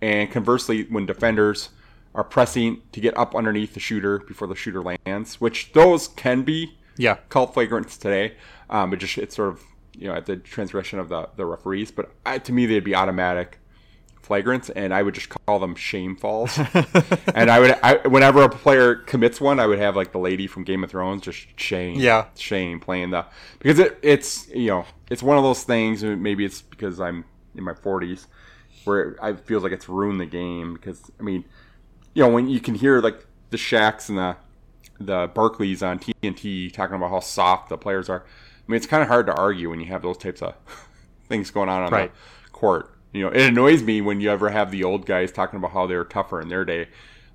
And conversely, when defenders are pressing to get up underneath the shooter before the shooter lands, which those can be Yeah. called flagrants today, um, but just it's sort of you know at the transgression of the the referees. But I, to me, they'd be automatic flagrants, and I would just call them shame falls. and I would, I, whenever a player commits one, I would have like the lady from Game of Thrones just shame, Yeah. shame playing the because it it's you know it's one of those things. Maybe it's because I'm in my 40s where I feels like it's ruined the game because I mean, you know, when you can hear like the Shacks and the the Barkleys on TNT talking about how soft the players are. I mean, it's kind of hard to argue when you have those types of things going on on Right. the court. You know, it annoys me when you ever have the old guys talking about how they were tougher in their day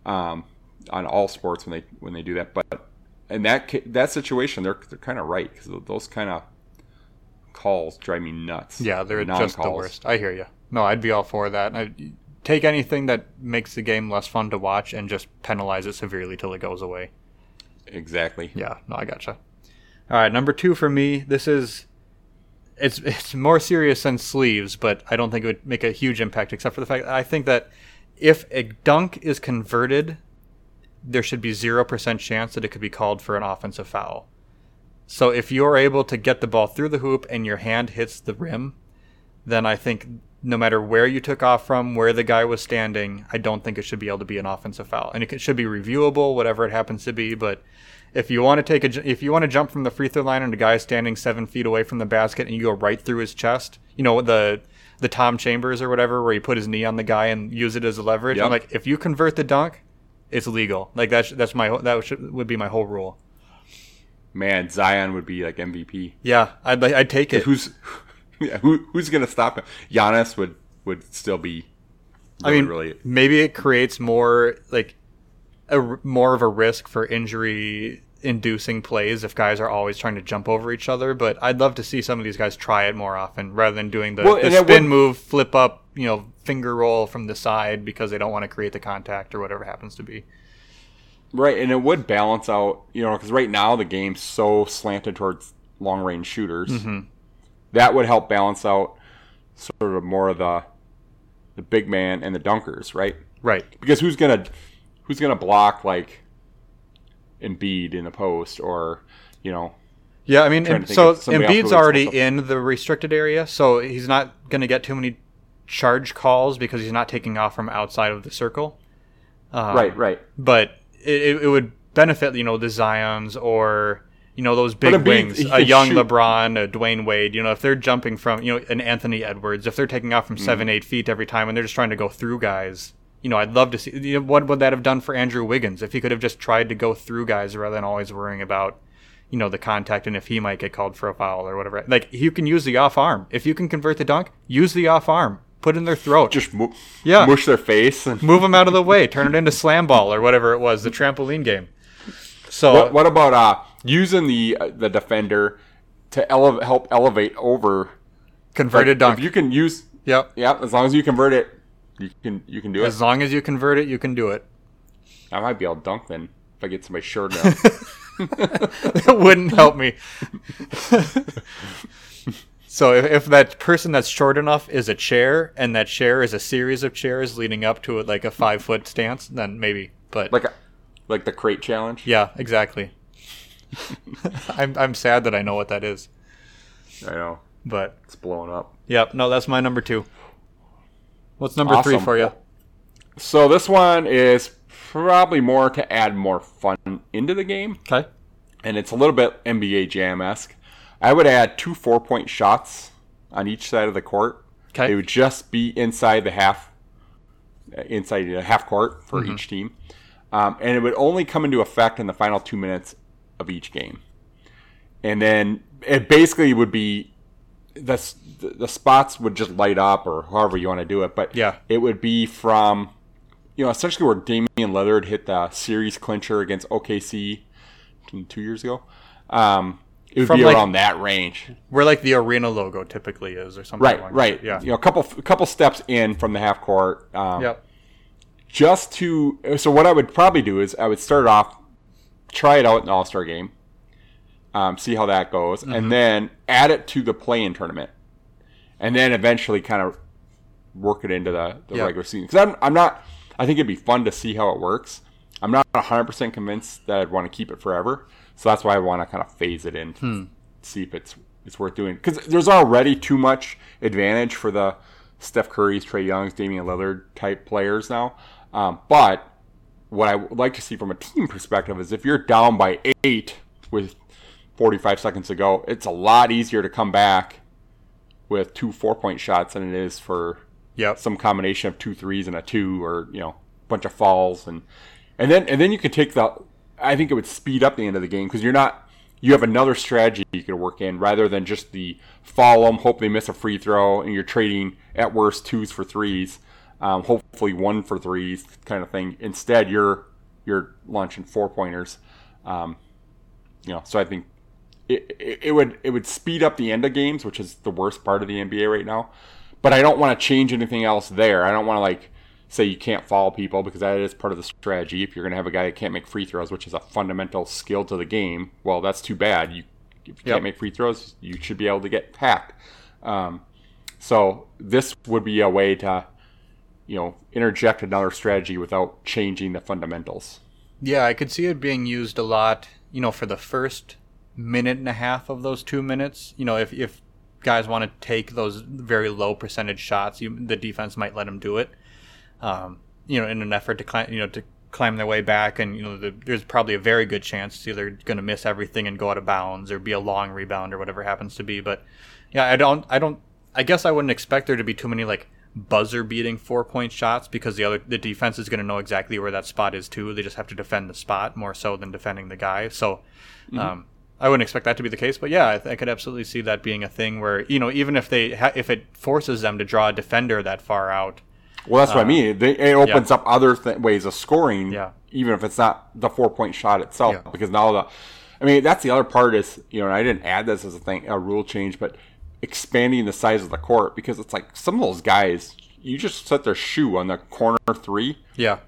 um, on all sports when they when they do that. But in that that situation, they're they're kind of right because those kind of calls drive me nuts. Yeah, they're just the worst. I hear you. No, I'd be all for that. I, take anything that makes the game less fun to watch and just penalize it severely till it goes away. Exactly. Yeah, no, I gotcha. All right, number two for me. This is it's it's more serious than sleeves, but I don't think it would make a huge impact, except for the fact that I think that if a dunk is converted, there should be zero percent chance that it could be called for an offensive foul. So if you're able to get the ball through the hoop and your hand hits the rim, then I think no matter where you took off from, where the guy was standing, I don't think it should be able to be an offensive foul. And it should be reviewable, whatever it happens to be. But if you want to take a, if you want to jump from the free throw line and a guy is standing seven feet away from the basket and you go right through his chest, you know the the Tom Chambers or whatever, where you put his knee on the guy and use it as a leverage. Yep. I'm like, if you convert the dunk, it's legal. Like that's that's my that should, would be my whole rule. Man, Zion would be like MVP. Yeah, I'd I'd take it. Who's yeah, who, who's gonna stop him? Giannis would would still be. I mean, really maybe it creates more like a more of a risk for injury inducing plays if guys are always trying to jump over each other. But I'd love to see some of these guys try it more often rather than doing the, Well, the spin would- move, flip up, you know, finger roll from the side because they don't want to create the contact or whatever happens to be. right, and it would balance out, you know, because right now the game's so slanted towards long range shooters. Mm-hmm. That would help balance out sort of more of the the big man and the dunkers, right? Right. Because who's gonna who's gonna block like Embiid in the post or you know Yeah, I mean, Trying and to think so Embiid's already in the restricted area, so he's not going to get too many charge calls because he's not taking off from outside of the circle. Um, right right but it- it would benefit you know the Zion's or you know those big wings, a young shoot. LeBron, a Dwyane Wade. You know if they're jumping from you know an Anthony Edwards, if they're taking off from Mm. seven eight feet every time and they're just trying to go through guys. You know, I'd love to see. You know, what would that have done for Andrew Wiggins if he could have just tried to go through guys rather than always worrying about, you know, the contact and if he might get called for a foul or whatever. Like you can use the off arm. If you can convert the dunk, use the off arm. Put in their throat. just mo- Yeah. mush their face and move them out of the way, turn it into slam ball or whatever it was, the trampoline game. So What, what about uh, using the uh, the defender to ele- help elevate over? converted dunk. If you can use, yep. yeah, as long as you convert it, you can you can do it. As long as you convert it, you can do it. I might be able to dunk then if I get somebody short enough. it wouldn't help me. so if, if that person that's short enough is a chair and that chair is a series of chairs leading up to it like a five foot stance, then maybe. But like a, like the crate challenge. yeah, exactly. I'm I'm sad that I know what that is. I know But it's blowing up. yep, no, that's my number two. What's number three for you? So this one is probably more to add more fun into the game, Okay. and it's a little bit NBA Jam esque. I would add two four point shots on each side of the court. Okay. It would just be inside the half, uh, inside the half court for Mm-hmm. each team, um, and it would only come into effect in the final two minutes of each game. And then it basically would be the the spots would just light up, or however you want to do it. But Yeah. it would be from you know essentially where Damian Lillard hit the series clincher against OKC two years ago. Um, it would From, be like- around that range. Where like the arena logo typically is, or something. Right, right. that. Yeah. You know, a couple a couple steps in from the half court. Um, Yep. Just to so what I would probably do is I would start off, try it out in the All Star game, um, see how that goes, Mm-hmm. and then add it to the play-in tournament, and then eventually kind of work it into the, the Yeah. regular season. Because I'm I'm not. I think it'd be fun to see how it works. I'm not 100 percent convinced that I'd want to keep it forever. So that's why I want to kind of phase it in, Hmm. see if it's it's worth doing. Because there's already too much advantage for the Steph Curry's, Trae Young's, Damian Lillard type players now. Um, but what I would like to see from a team perspective is if you're down by eight with 45 seconds to go, it's a lot easier to come back with two four point shots than it is for Yep. some combination of two threes and a two or you know a bunch of falls and and then and then you could take the I think it would speed up the end of the game because you're not you have another strategy you could work in rather than just the follow them hope they miss a free throw and you're trading at worst twos for threes um, hopefully one for threes kind of thing instead you're you're launching four pointers um, you know so I think it, it, it would it would speed up the end of games, which is the worst part of the NBA right now. But I don't want to change anything else there. I don't want to like say you can't follow people because that is part of the strategy. If you're going to have a guy that can't make free throws, which is a fundamental skill to the game, well, that's too bad. You If you Yep. can't make free throws, you should be able to get packed. Um, so this would be a way to, you know, interject another strategy without changing the fundamentals. Yeah, I could see it being used a lot, you know, for the first minute and a half of those two minutes. You know, if, if guys want to take those very low percentage shots, you, the defense might let them do it. Um, you know, in an effort to climb, you know, to climb their way back, and you know, the, there's probably a very good chance it's either going to miss everything and go out of bounds, or be a long rebound, or whatever happens to be. But yeah, I don't, I don't, I guess I wouldn't expect there to be too many like buzzer beating four point shots because the other the defense is going to know exactly where that spot is too. They just have to defend the spot more so than defending the guy. So. Um, I wouldn't expect that to be the case, but yeah, I, th- I could absolutely see that being a thing where you know even if they ha- if it forces them to draw a defender that far out, Well, that's what I mean. They, it opens up other th- ways of scoring, Yeah. even if it's not the four point shot itself. Yeah. Because now the, I mean, that's the other part is you know, and I didn't add this as a thing, a rule change, but expanding the size of the court because it's like some of those guys, you just set their shoe on the corner three. yeah,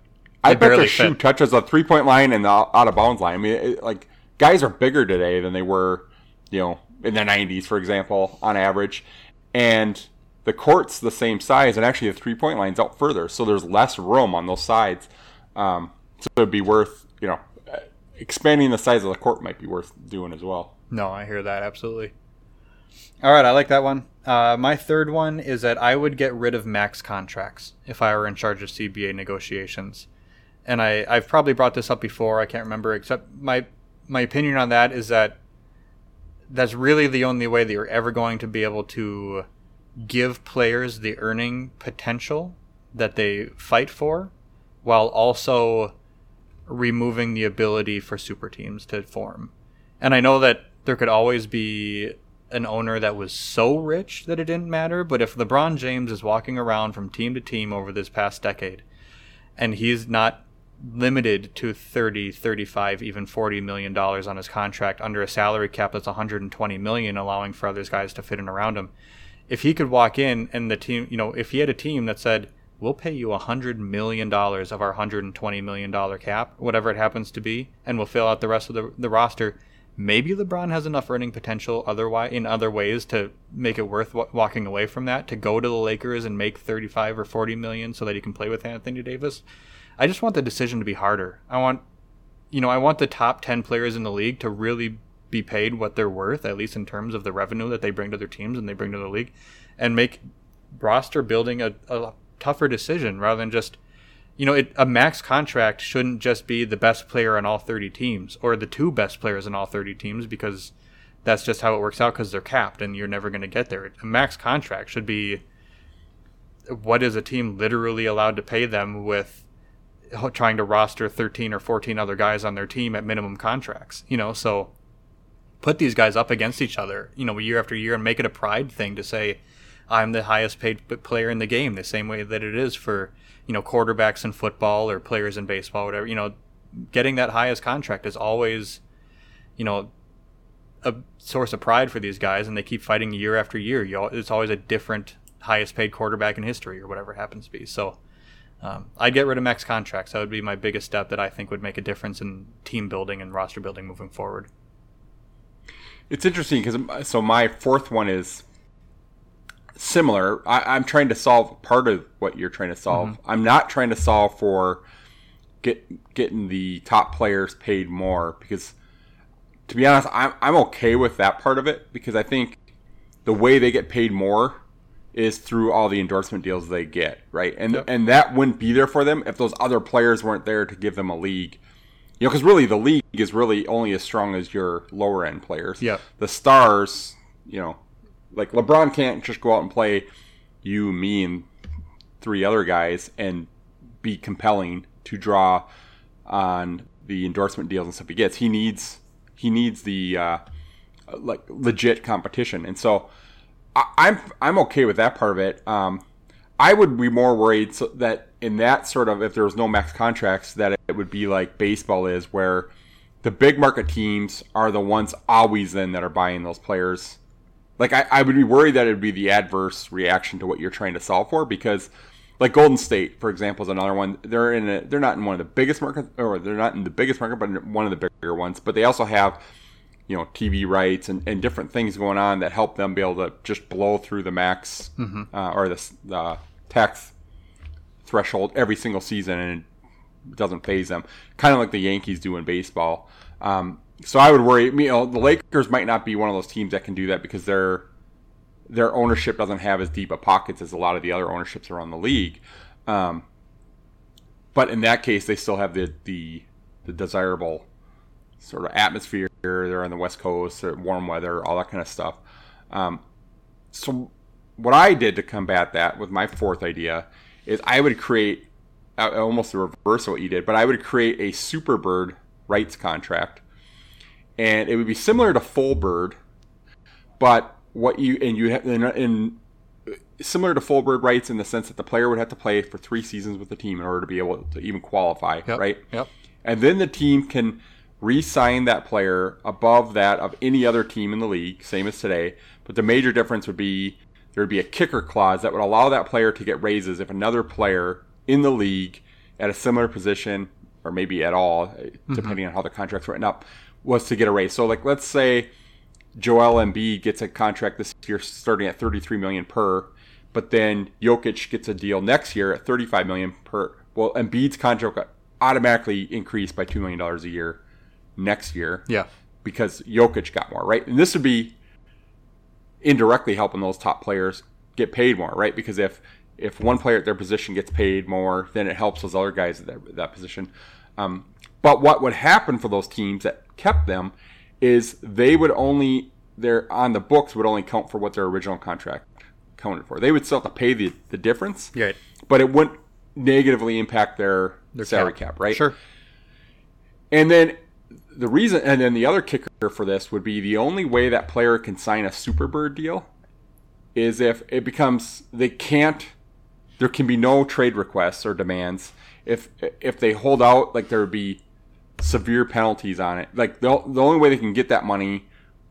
I bet their barely shoe touches the three point line and the out of bounds line. I mean, it, like guys are bigger today than they were, you know, in the '90s, for example, on average, and the court's the same size, and actually the three point line's out further, so there's less room on those sides. Um, so it'd be worth, you know, expanding the size of the court might be worth doing as well. No, I hear that absolutely. All right, I like that one. Uh, my third one is that I would get rid of max contracts if I were in charge of CBA negotiations. And I, I've probably brought this up before. I can't remember. Except my my opinion on that is that that's really the only way that you're ever going to be able to give players the earning potential that they fight for, while also removing the ability for super teams to form. And I know that there could always be an owner that was so rich that it didn't matter, but if LeBron James is walking around from team to team over this past decade and he's not limited to 30, 35, even 40 million dollars on his contract under a salary cap that's 120 million allowing for other guys to fit in around him. If he could walk in and the team, you know, if he had a team that said, "We'll pay you 100 million dollars of our 120 million dollar cap, whatever it happens to be, and we'll fill out the rest of the the roster." Maybe LeBron has enough earning potential otherwise in other ways to make it worth wa- walking away from that to go to the Lakers and make 35 or 40 million so that he can play with Anthony Davis. I just want the decision to be harder. I want you know, I want the top 10 players in the league to really be paid what they're worth, at least in terms of the revenue that they bring to their teams and they bring to the league, and make roster building a, a tougher decision rather than just, you know, it, a max contract shouldn't just be the best player on all 30 teams or the two best players in all 30 teams because that's just how it works out because they're capped and you're never going to get there. A max contract should be what is a team literally allowed to pay them with trying to roster 13 or 14 other guys on their team at minimum contracts, you know, so put these guys up against each other, you know, year after year and make it a pride thing to say I'm the highest paid player in the game the same way that it is for, you know, quarterbacks in football or players in baseball whatever, you know, getting that highest contract is always, you know, a source of pride for these guys and they keep fighting year after year. You, it's always a different highest paid quarterback in history or whatever happens to be. So, um, I'd get rid of max contracts. That would be my biggest step that I think would make a difference in team building and roster building moving forward. It's interesting because so my fourth one is similar. I, I'm trying to solve part of what you're trying to solve. Mm-hmm. I'm not trying to solve for get getting the top players paid more because to be honest, I'm I'm okay with that part of it because I think the way they get paid more is through all the endorsement deals they get, right? And Yep. and that wouldn't be there for them if those other players weren't there to give them a league. You know, because really the league is really only as strong as your lower end players. Yeah. The stars, you know, like LeBron can't just go out and play you, me, and three other guys and be compelling to draw on the endorsement deals and stuff he gets. He needs he needs the uh, like legit competition, and so I, I'm I'm okay with that part of it. Um, I would be more worried so that in that sort of if there was no max contracts that it would be like baseball is where the big market teams are the ones always then that are buying those players. Like I, I would be worried that it would be the adverse reaction to what you're trying to solve for because like Golden State, for example, is another one. They're in a, they're not in one of the biggest markets or they're not in the biggest market, but in one of the bigger ones. But they also have you know TV rights and, and different things going on that help them be able to just blow through the max uh, or the, the tax threshold every single season and it doesn't phase them. Kind of like the Yankees do in baseball. Um, so I would worry. You know, the Lakers might not be one of those teams that can do that because their their ownership doesn't have as deep a pockets as a lot of the other ownerships around the league. Um, but in that case, they still have the the, the desirable sort of atmosphere. They're on the West Coast, warm weather, all that kind of stuff. Um, so what I did to combat that with my fourth idea is I would create almost the reverse of what you did, but I would create a Superbird rights contract, and it would be similar to Full Bird, but what you and you have in, in similar to Full Bird rights in the sense that the player would have to play for three seasons with the team in order to be able to even qualify, Yep. right? Yep. And then the team can re-sign that player above that of any other team in the league, same as today. But the major difference would be there would be a kicker clause that would allow that player to get raises if another player in the league at a similar position or maybe at all, mm-hmm. depending on how the contract's written up, was to get a raise. So like let's say Joel Embiid gets a contract this year starting at 33 million per, but then Jokic gets a deal next year at 35 million per. Well, Embiid's contract got automatically increased by 2 million dollars a year next year Yeah. because Jokic got more, right? And this would be indirectly helping those top players get paid more, right? Because if if one player at their position gets paid more, then it helps those other guys at that, that position. Um, but what would happen for those teams that kept them is they would only their on the books would only count for what their original contract counted for. They would still have to pay the, the difference, Right. but it wouldn't negatively impact their, Their salary cap, right? Sure. And then the reason, and then the other kicker for this would be the only way that player can sign a Superbird deal is if it becomes they can't. There can be no trade requests or demands if if they hold out. Like there would be severe penalties on it. Like the the only way they can get that money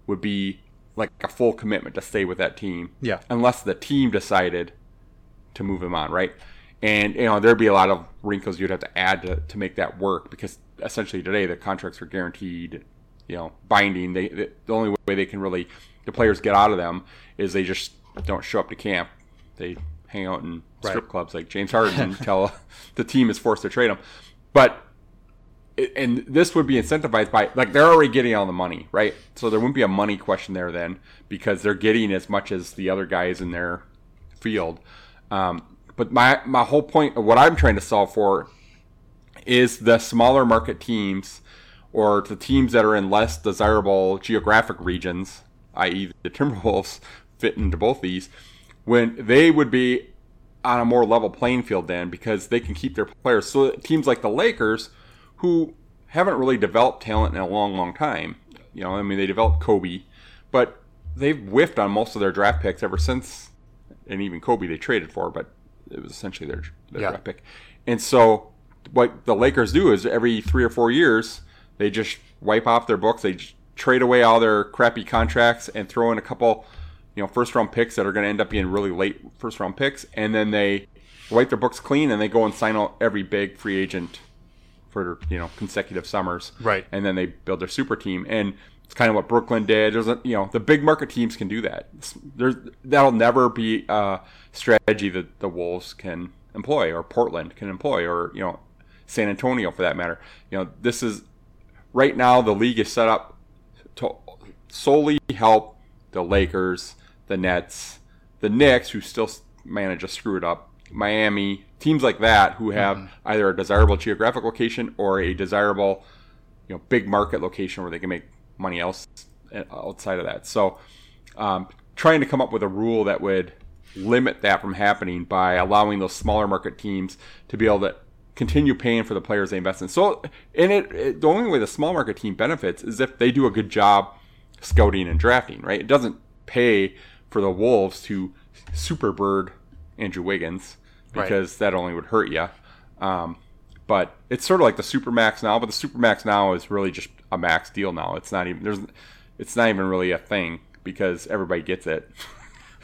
would be like a full commitment to stay with that team. Yeah. Unless the team decided to move him on, right? And you know there'd be a lot of wrinkles you'd have to add to, to make that work because essentially today the contracts are guaranteed, you know, binding. They, they the only way they can really the players get out of them is they just don't show up to camp. They hang out in strip Right. clubs like James Harden until the team is forced to trade them. But and this would be incentivized by like they're already getting all the money, right? So there wouldn't be a money question there then because they're getting as much as the other guys in their field. Um, but my my whole point of what I'm trying to solve for is the smaller market teams or the teams that are in less desirable geographic regions, i.e., the Timberwolves fit into both these, when they would be on a more level playing field then because they can keep their players. So teams like the Lakers, who haven't really developed talent in a long, long time, you know, I mean, they developed Kobe, but they've whiffed on most of their draft picks ever since, and even Kobe they traded for, but it was essentially their, their Yeah. draft pick. And so what the Lakers do is every three or four years, they just wipe off their books. They just trade away all their crappy contracts and throw in a couple, you know, first round picks that are going to end up being really late first round picks. And then they wipe their books clean and they go and sign out every big free agent for, you know, consecutive summers. Right. And then they build their super team. And it's kind of what Brooklyn did. There's a, you know, the big market teams can do that. There's, that'll never be a strategy that the Wolves can employ or Portland can employ or, you know, San Antonio for that matter. You know, this is right now the league is set up to solely help the Lakers, the Nets, the Knicks, who still manage to screw it up, Miami, teams like that who have either a desirable geographic location or a desirable, you know, big market location where they can make money else uh, outside of that. So, um, trying to come up with a rule that would limit that from happening by allowing those smaller market teams to be able to continue paying for the players they invest in. So, in it, it the only way the small market team benefits is if they do a good job scouting and drafting. Right? It doesn't pay for the Wolves to superbird Andrew Wiggins Right. because that only would hurt you. Um, but it's sort of like the supermax now, but the supermax now is really just a max deal now. It's not even there's it's not even really a thing because everybody gets it.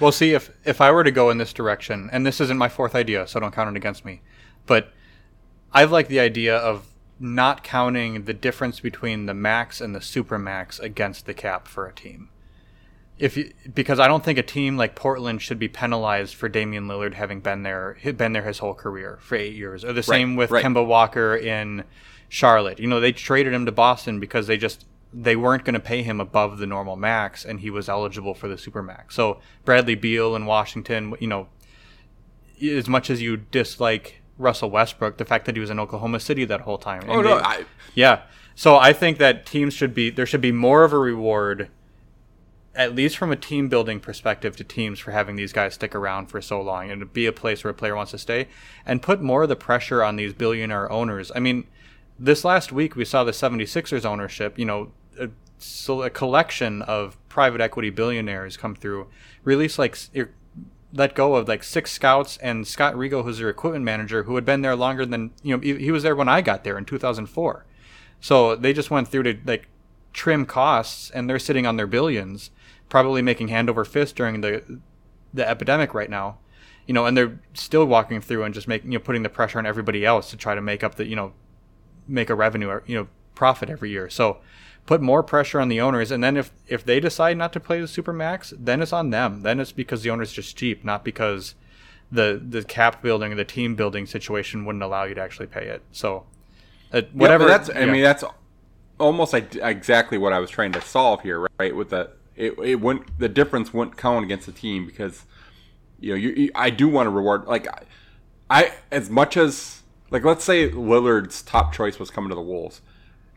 Well, see, if if I were to go in this direction, and this isn't my fourth idea, so don't count it against me, but I like the idea of not counting the difference between the max and the super max against the cap for a team. If you, because I don't think a team like Portland should be penalized for Damian Lillard having been there been there his whole career for eight years, or the same with right. Kemba Walker in Charlotte. You know, they traded him to Boston because they just they weren't going to pay him above the normal max, and he was eligible for the super max. So Bradley Beal in Washington, you know, as much as you dislike Russell Westbrook, the fact that he was in Oklahoma City that whole time. Oh And no, they- I, yeah. So I think that teams should be there should be more of a reward, at least from a team building perspective, to teams for having these guys stick around for so long and be a place where a player wants to stay, and put more of the pressure on these billionaire owners. I mean, this last week we saw the 76ers ownership, you know, a, so a collection of private equity billionaires come through, release like er, let go of like six scouts and Scott Rigo, who's their equipment manager, who had been there longer than you know he, he was there when I got there in 2004. So they just went through to like trim costs, and they're sitting on their billions, probably making hand over fist during the the epidemic right now. You know, and they're still walking through and just making you know putting the pressure on everybody else to try to make up the you know make a revenue or you know profit every year. So put more pressure on the owners, and then if if they decide not to play the super max, then it's on them. Then it's because the owner's just cheap, not because the the cap building, or the team building situation wouldn't allow you to actually pay it. So uh, whatever. Yeah, that's I yeah. mean that's almost like exactly what I was trying to solve here, right? With the it, it wouldn't the difference wouldn't count against the team because you know you, you I do want to reward like I, I as much as like let's say Lillard's top choice was coming to the Wolves,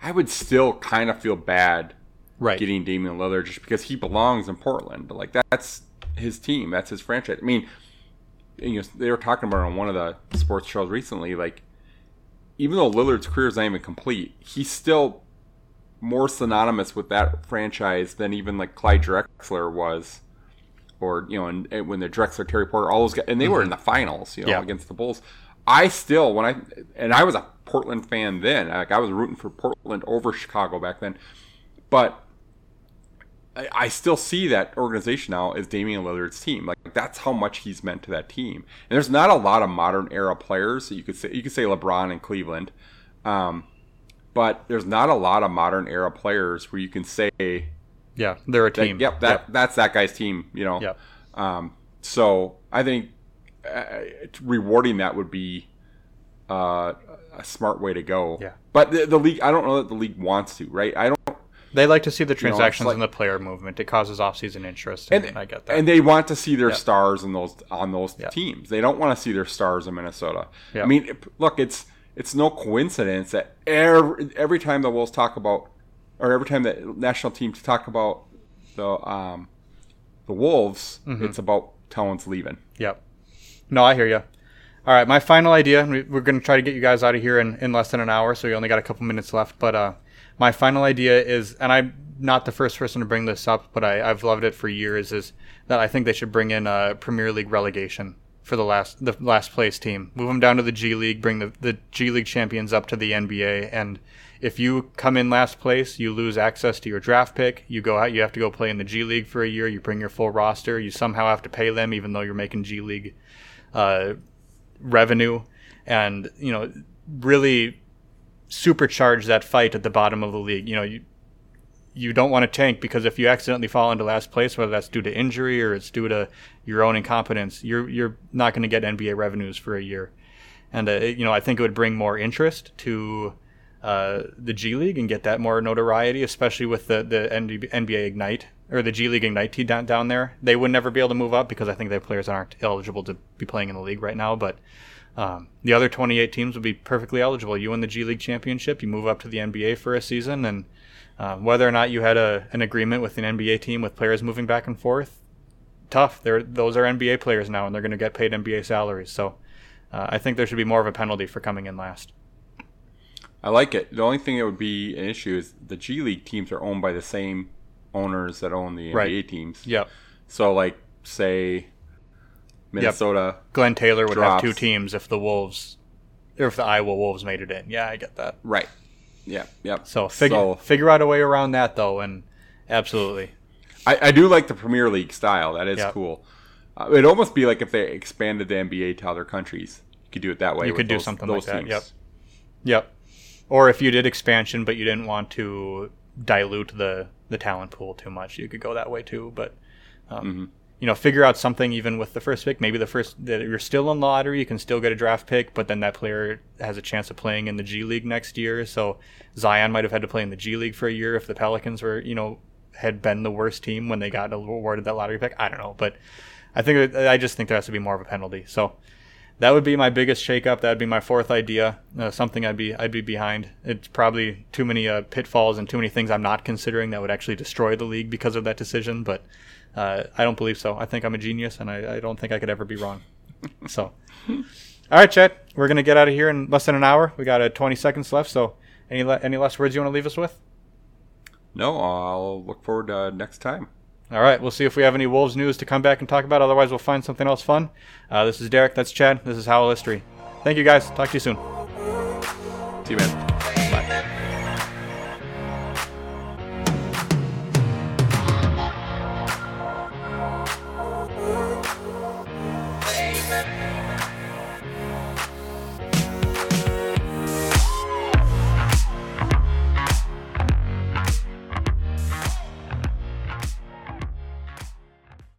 I would still kind of feel bad right. getting Damian Lillard just because he belongs in Portland. But Like that's his team, that's his franchise. I mean, you know, they were talking about it on one of the sports shows recently. Like, even though Lillard's career is not even complete, he's still more synonymous with that franchise than even like Clyde Drexler was, or you know, and, and when the Drexler, Terry Porter, all those guys, and they were in the finals, you know, Yeah. against the Bulls. I still, when I and I was a Portland fan then, like I was rooting for Portland over Chicago back then, but I, I still see that organization now as Damian Lillard's team. Like that's how much he's meant to that team. And there's not a lot of modern era players. That you could say you could say LeBron in Cleveland, um, but there's not a lot of modern era players where you can say, Yeah, they're a that, team. "Yep, that that's that guy's team." You know. Yep. Um, so I think uh, rewarding that would be uh, a smart way to go. Yeah. But the, the league, I don't know that the league wants to. Right? I don't. They like to see the know, it's transactions like- and the player movement. It causes off-season interest, and, I get that. And they want to see their stars in those on those teams. They don't want to see their stars in Minnesota. Yeah. I mean, look, it's it's no coincidence that every every time the Wolves talk about, or every time the national teams talk about the um, the Wolves, Mm-hmm. it's about Towns leaving. Yep. No, I hear you. All right, my final idea. we- We're going to try to get you guys out of here in, in less than an hour, so we only got a couple minutes left. But uh, my final idea is, and I'm not the first person to bring this up, but I, I've loved it for years. Is that I think they should bring in a Premier League relegation for the last the last place team. Move them down to the G League. Bring the the G League champions up to the NBA. And if you come in last place, you lose access to your draft pick. You go out. You have to go play in the G League for a year. You bring your full roster. You somehow have to pay them, even though you're making G League uh, revenue, and you know really supercharge that fight at the bottom of the league. You know you you don't want to tank because if you accidentally fall into last place, whether that's due to injury or it's due to your own incompetence, you're you're not going to get NBA revenues for a year. And uh, you know I think it would bring more interest to uh, the G League and get that more notoriety, especially with the the NBA Ignite or the G League Ignite team down down there. They would never be able to move up because I think their players aren't eligible to be playing in the league right now. But um, the other 28 teams would be perfectly eligible. You win the G League championship, you move up to the NBA for a season, and uh, whether or not you had a, an agreement with an NBA team with players moving back and forth, tough. They're, those are NBA players now, and they're going to get paid NBA salaries. So uh, I think there should be more of a penalty for coming in last. I like it. The only thing that would be an issue is the G League teams are owned by the same owners that own the NBA Right. teams. Yep. So, like, say Minnesota. Glen Taylor would have two teams if the Wolves, or if the Iowa Wolves made it in. Yeah, I get that. Right. Yeah. Yep. So figure So- figure out a way around that though, and absolutely. I, I do like the Premier League style. That is Yeah. cool. Uh, it'd almost be like if they expanded the NBA to other countries. You could do it that way. You could do something those like that, teams. yep. Yep. or if you did expansion but you didn't want to dilute the the talent pool too much, you could go that way too. But um, mm-hmm. You know, figure out something even with the first pick. Maybe the first that you're still in lottery, you can still get a draft pick, but then that player has a chance of playing in the G League next year. So Zion might have had to play in the G League for a year if the Pelicans were you know had been the worst team when they got awarded that lottery pick. I don't know, but I think I just think there has to be more of a penalty. So that would be my biggest shakeup. That would be my fourth idea. Uh, something I'd be I'd be behind. It's probably too many uh, pitfalls and too many things I'm not considering that would actually destroy the league because of that decision. But uh, I don't believe so. I think I'm a genius, and I, I don't think I could ever be wrong. so, all right, Chad, we're gonna get out of here in less than an hour. We got uh, 20 seconds left. So, any le- any last words you want to leave us with? No, I'll look forward to next time. All right, we'll see if we have any Wolves news to come back and talk about. Otherwise, we'll find something else fun. Uh, this is Derek. That's Chad. This is Howl History. Thank you, guys. Talk to you soon. See you, man.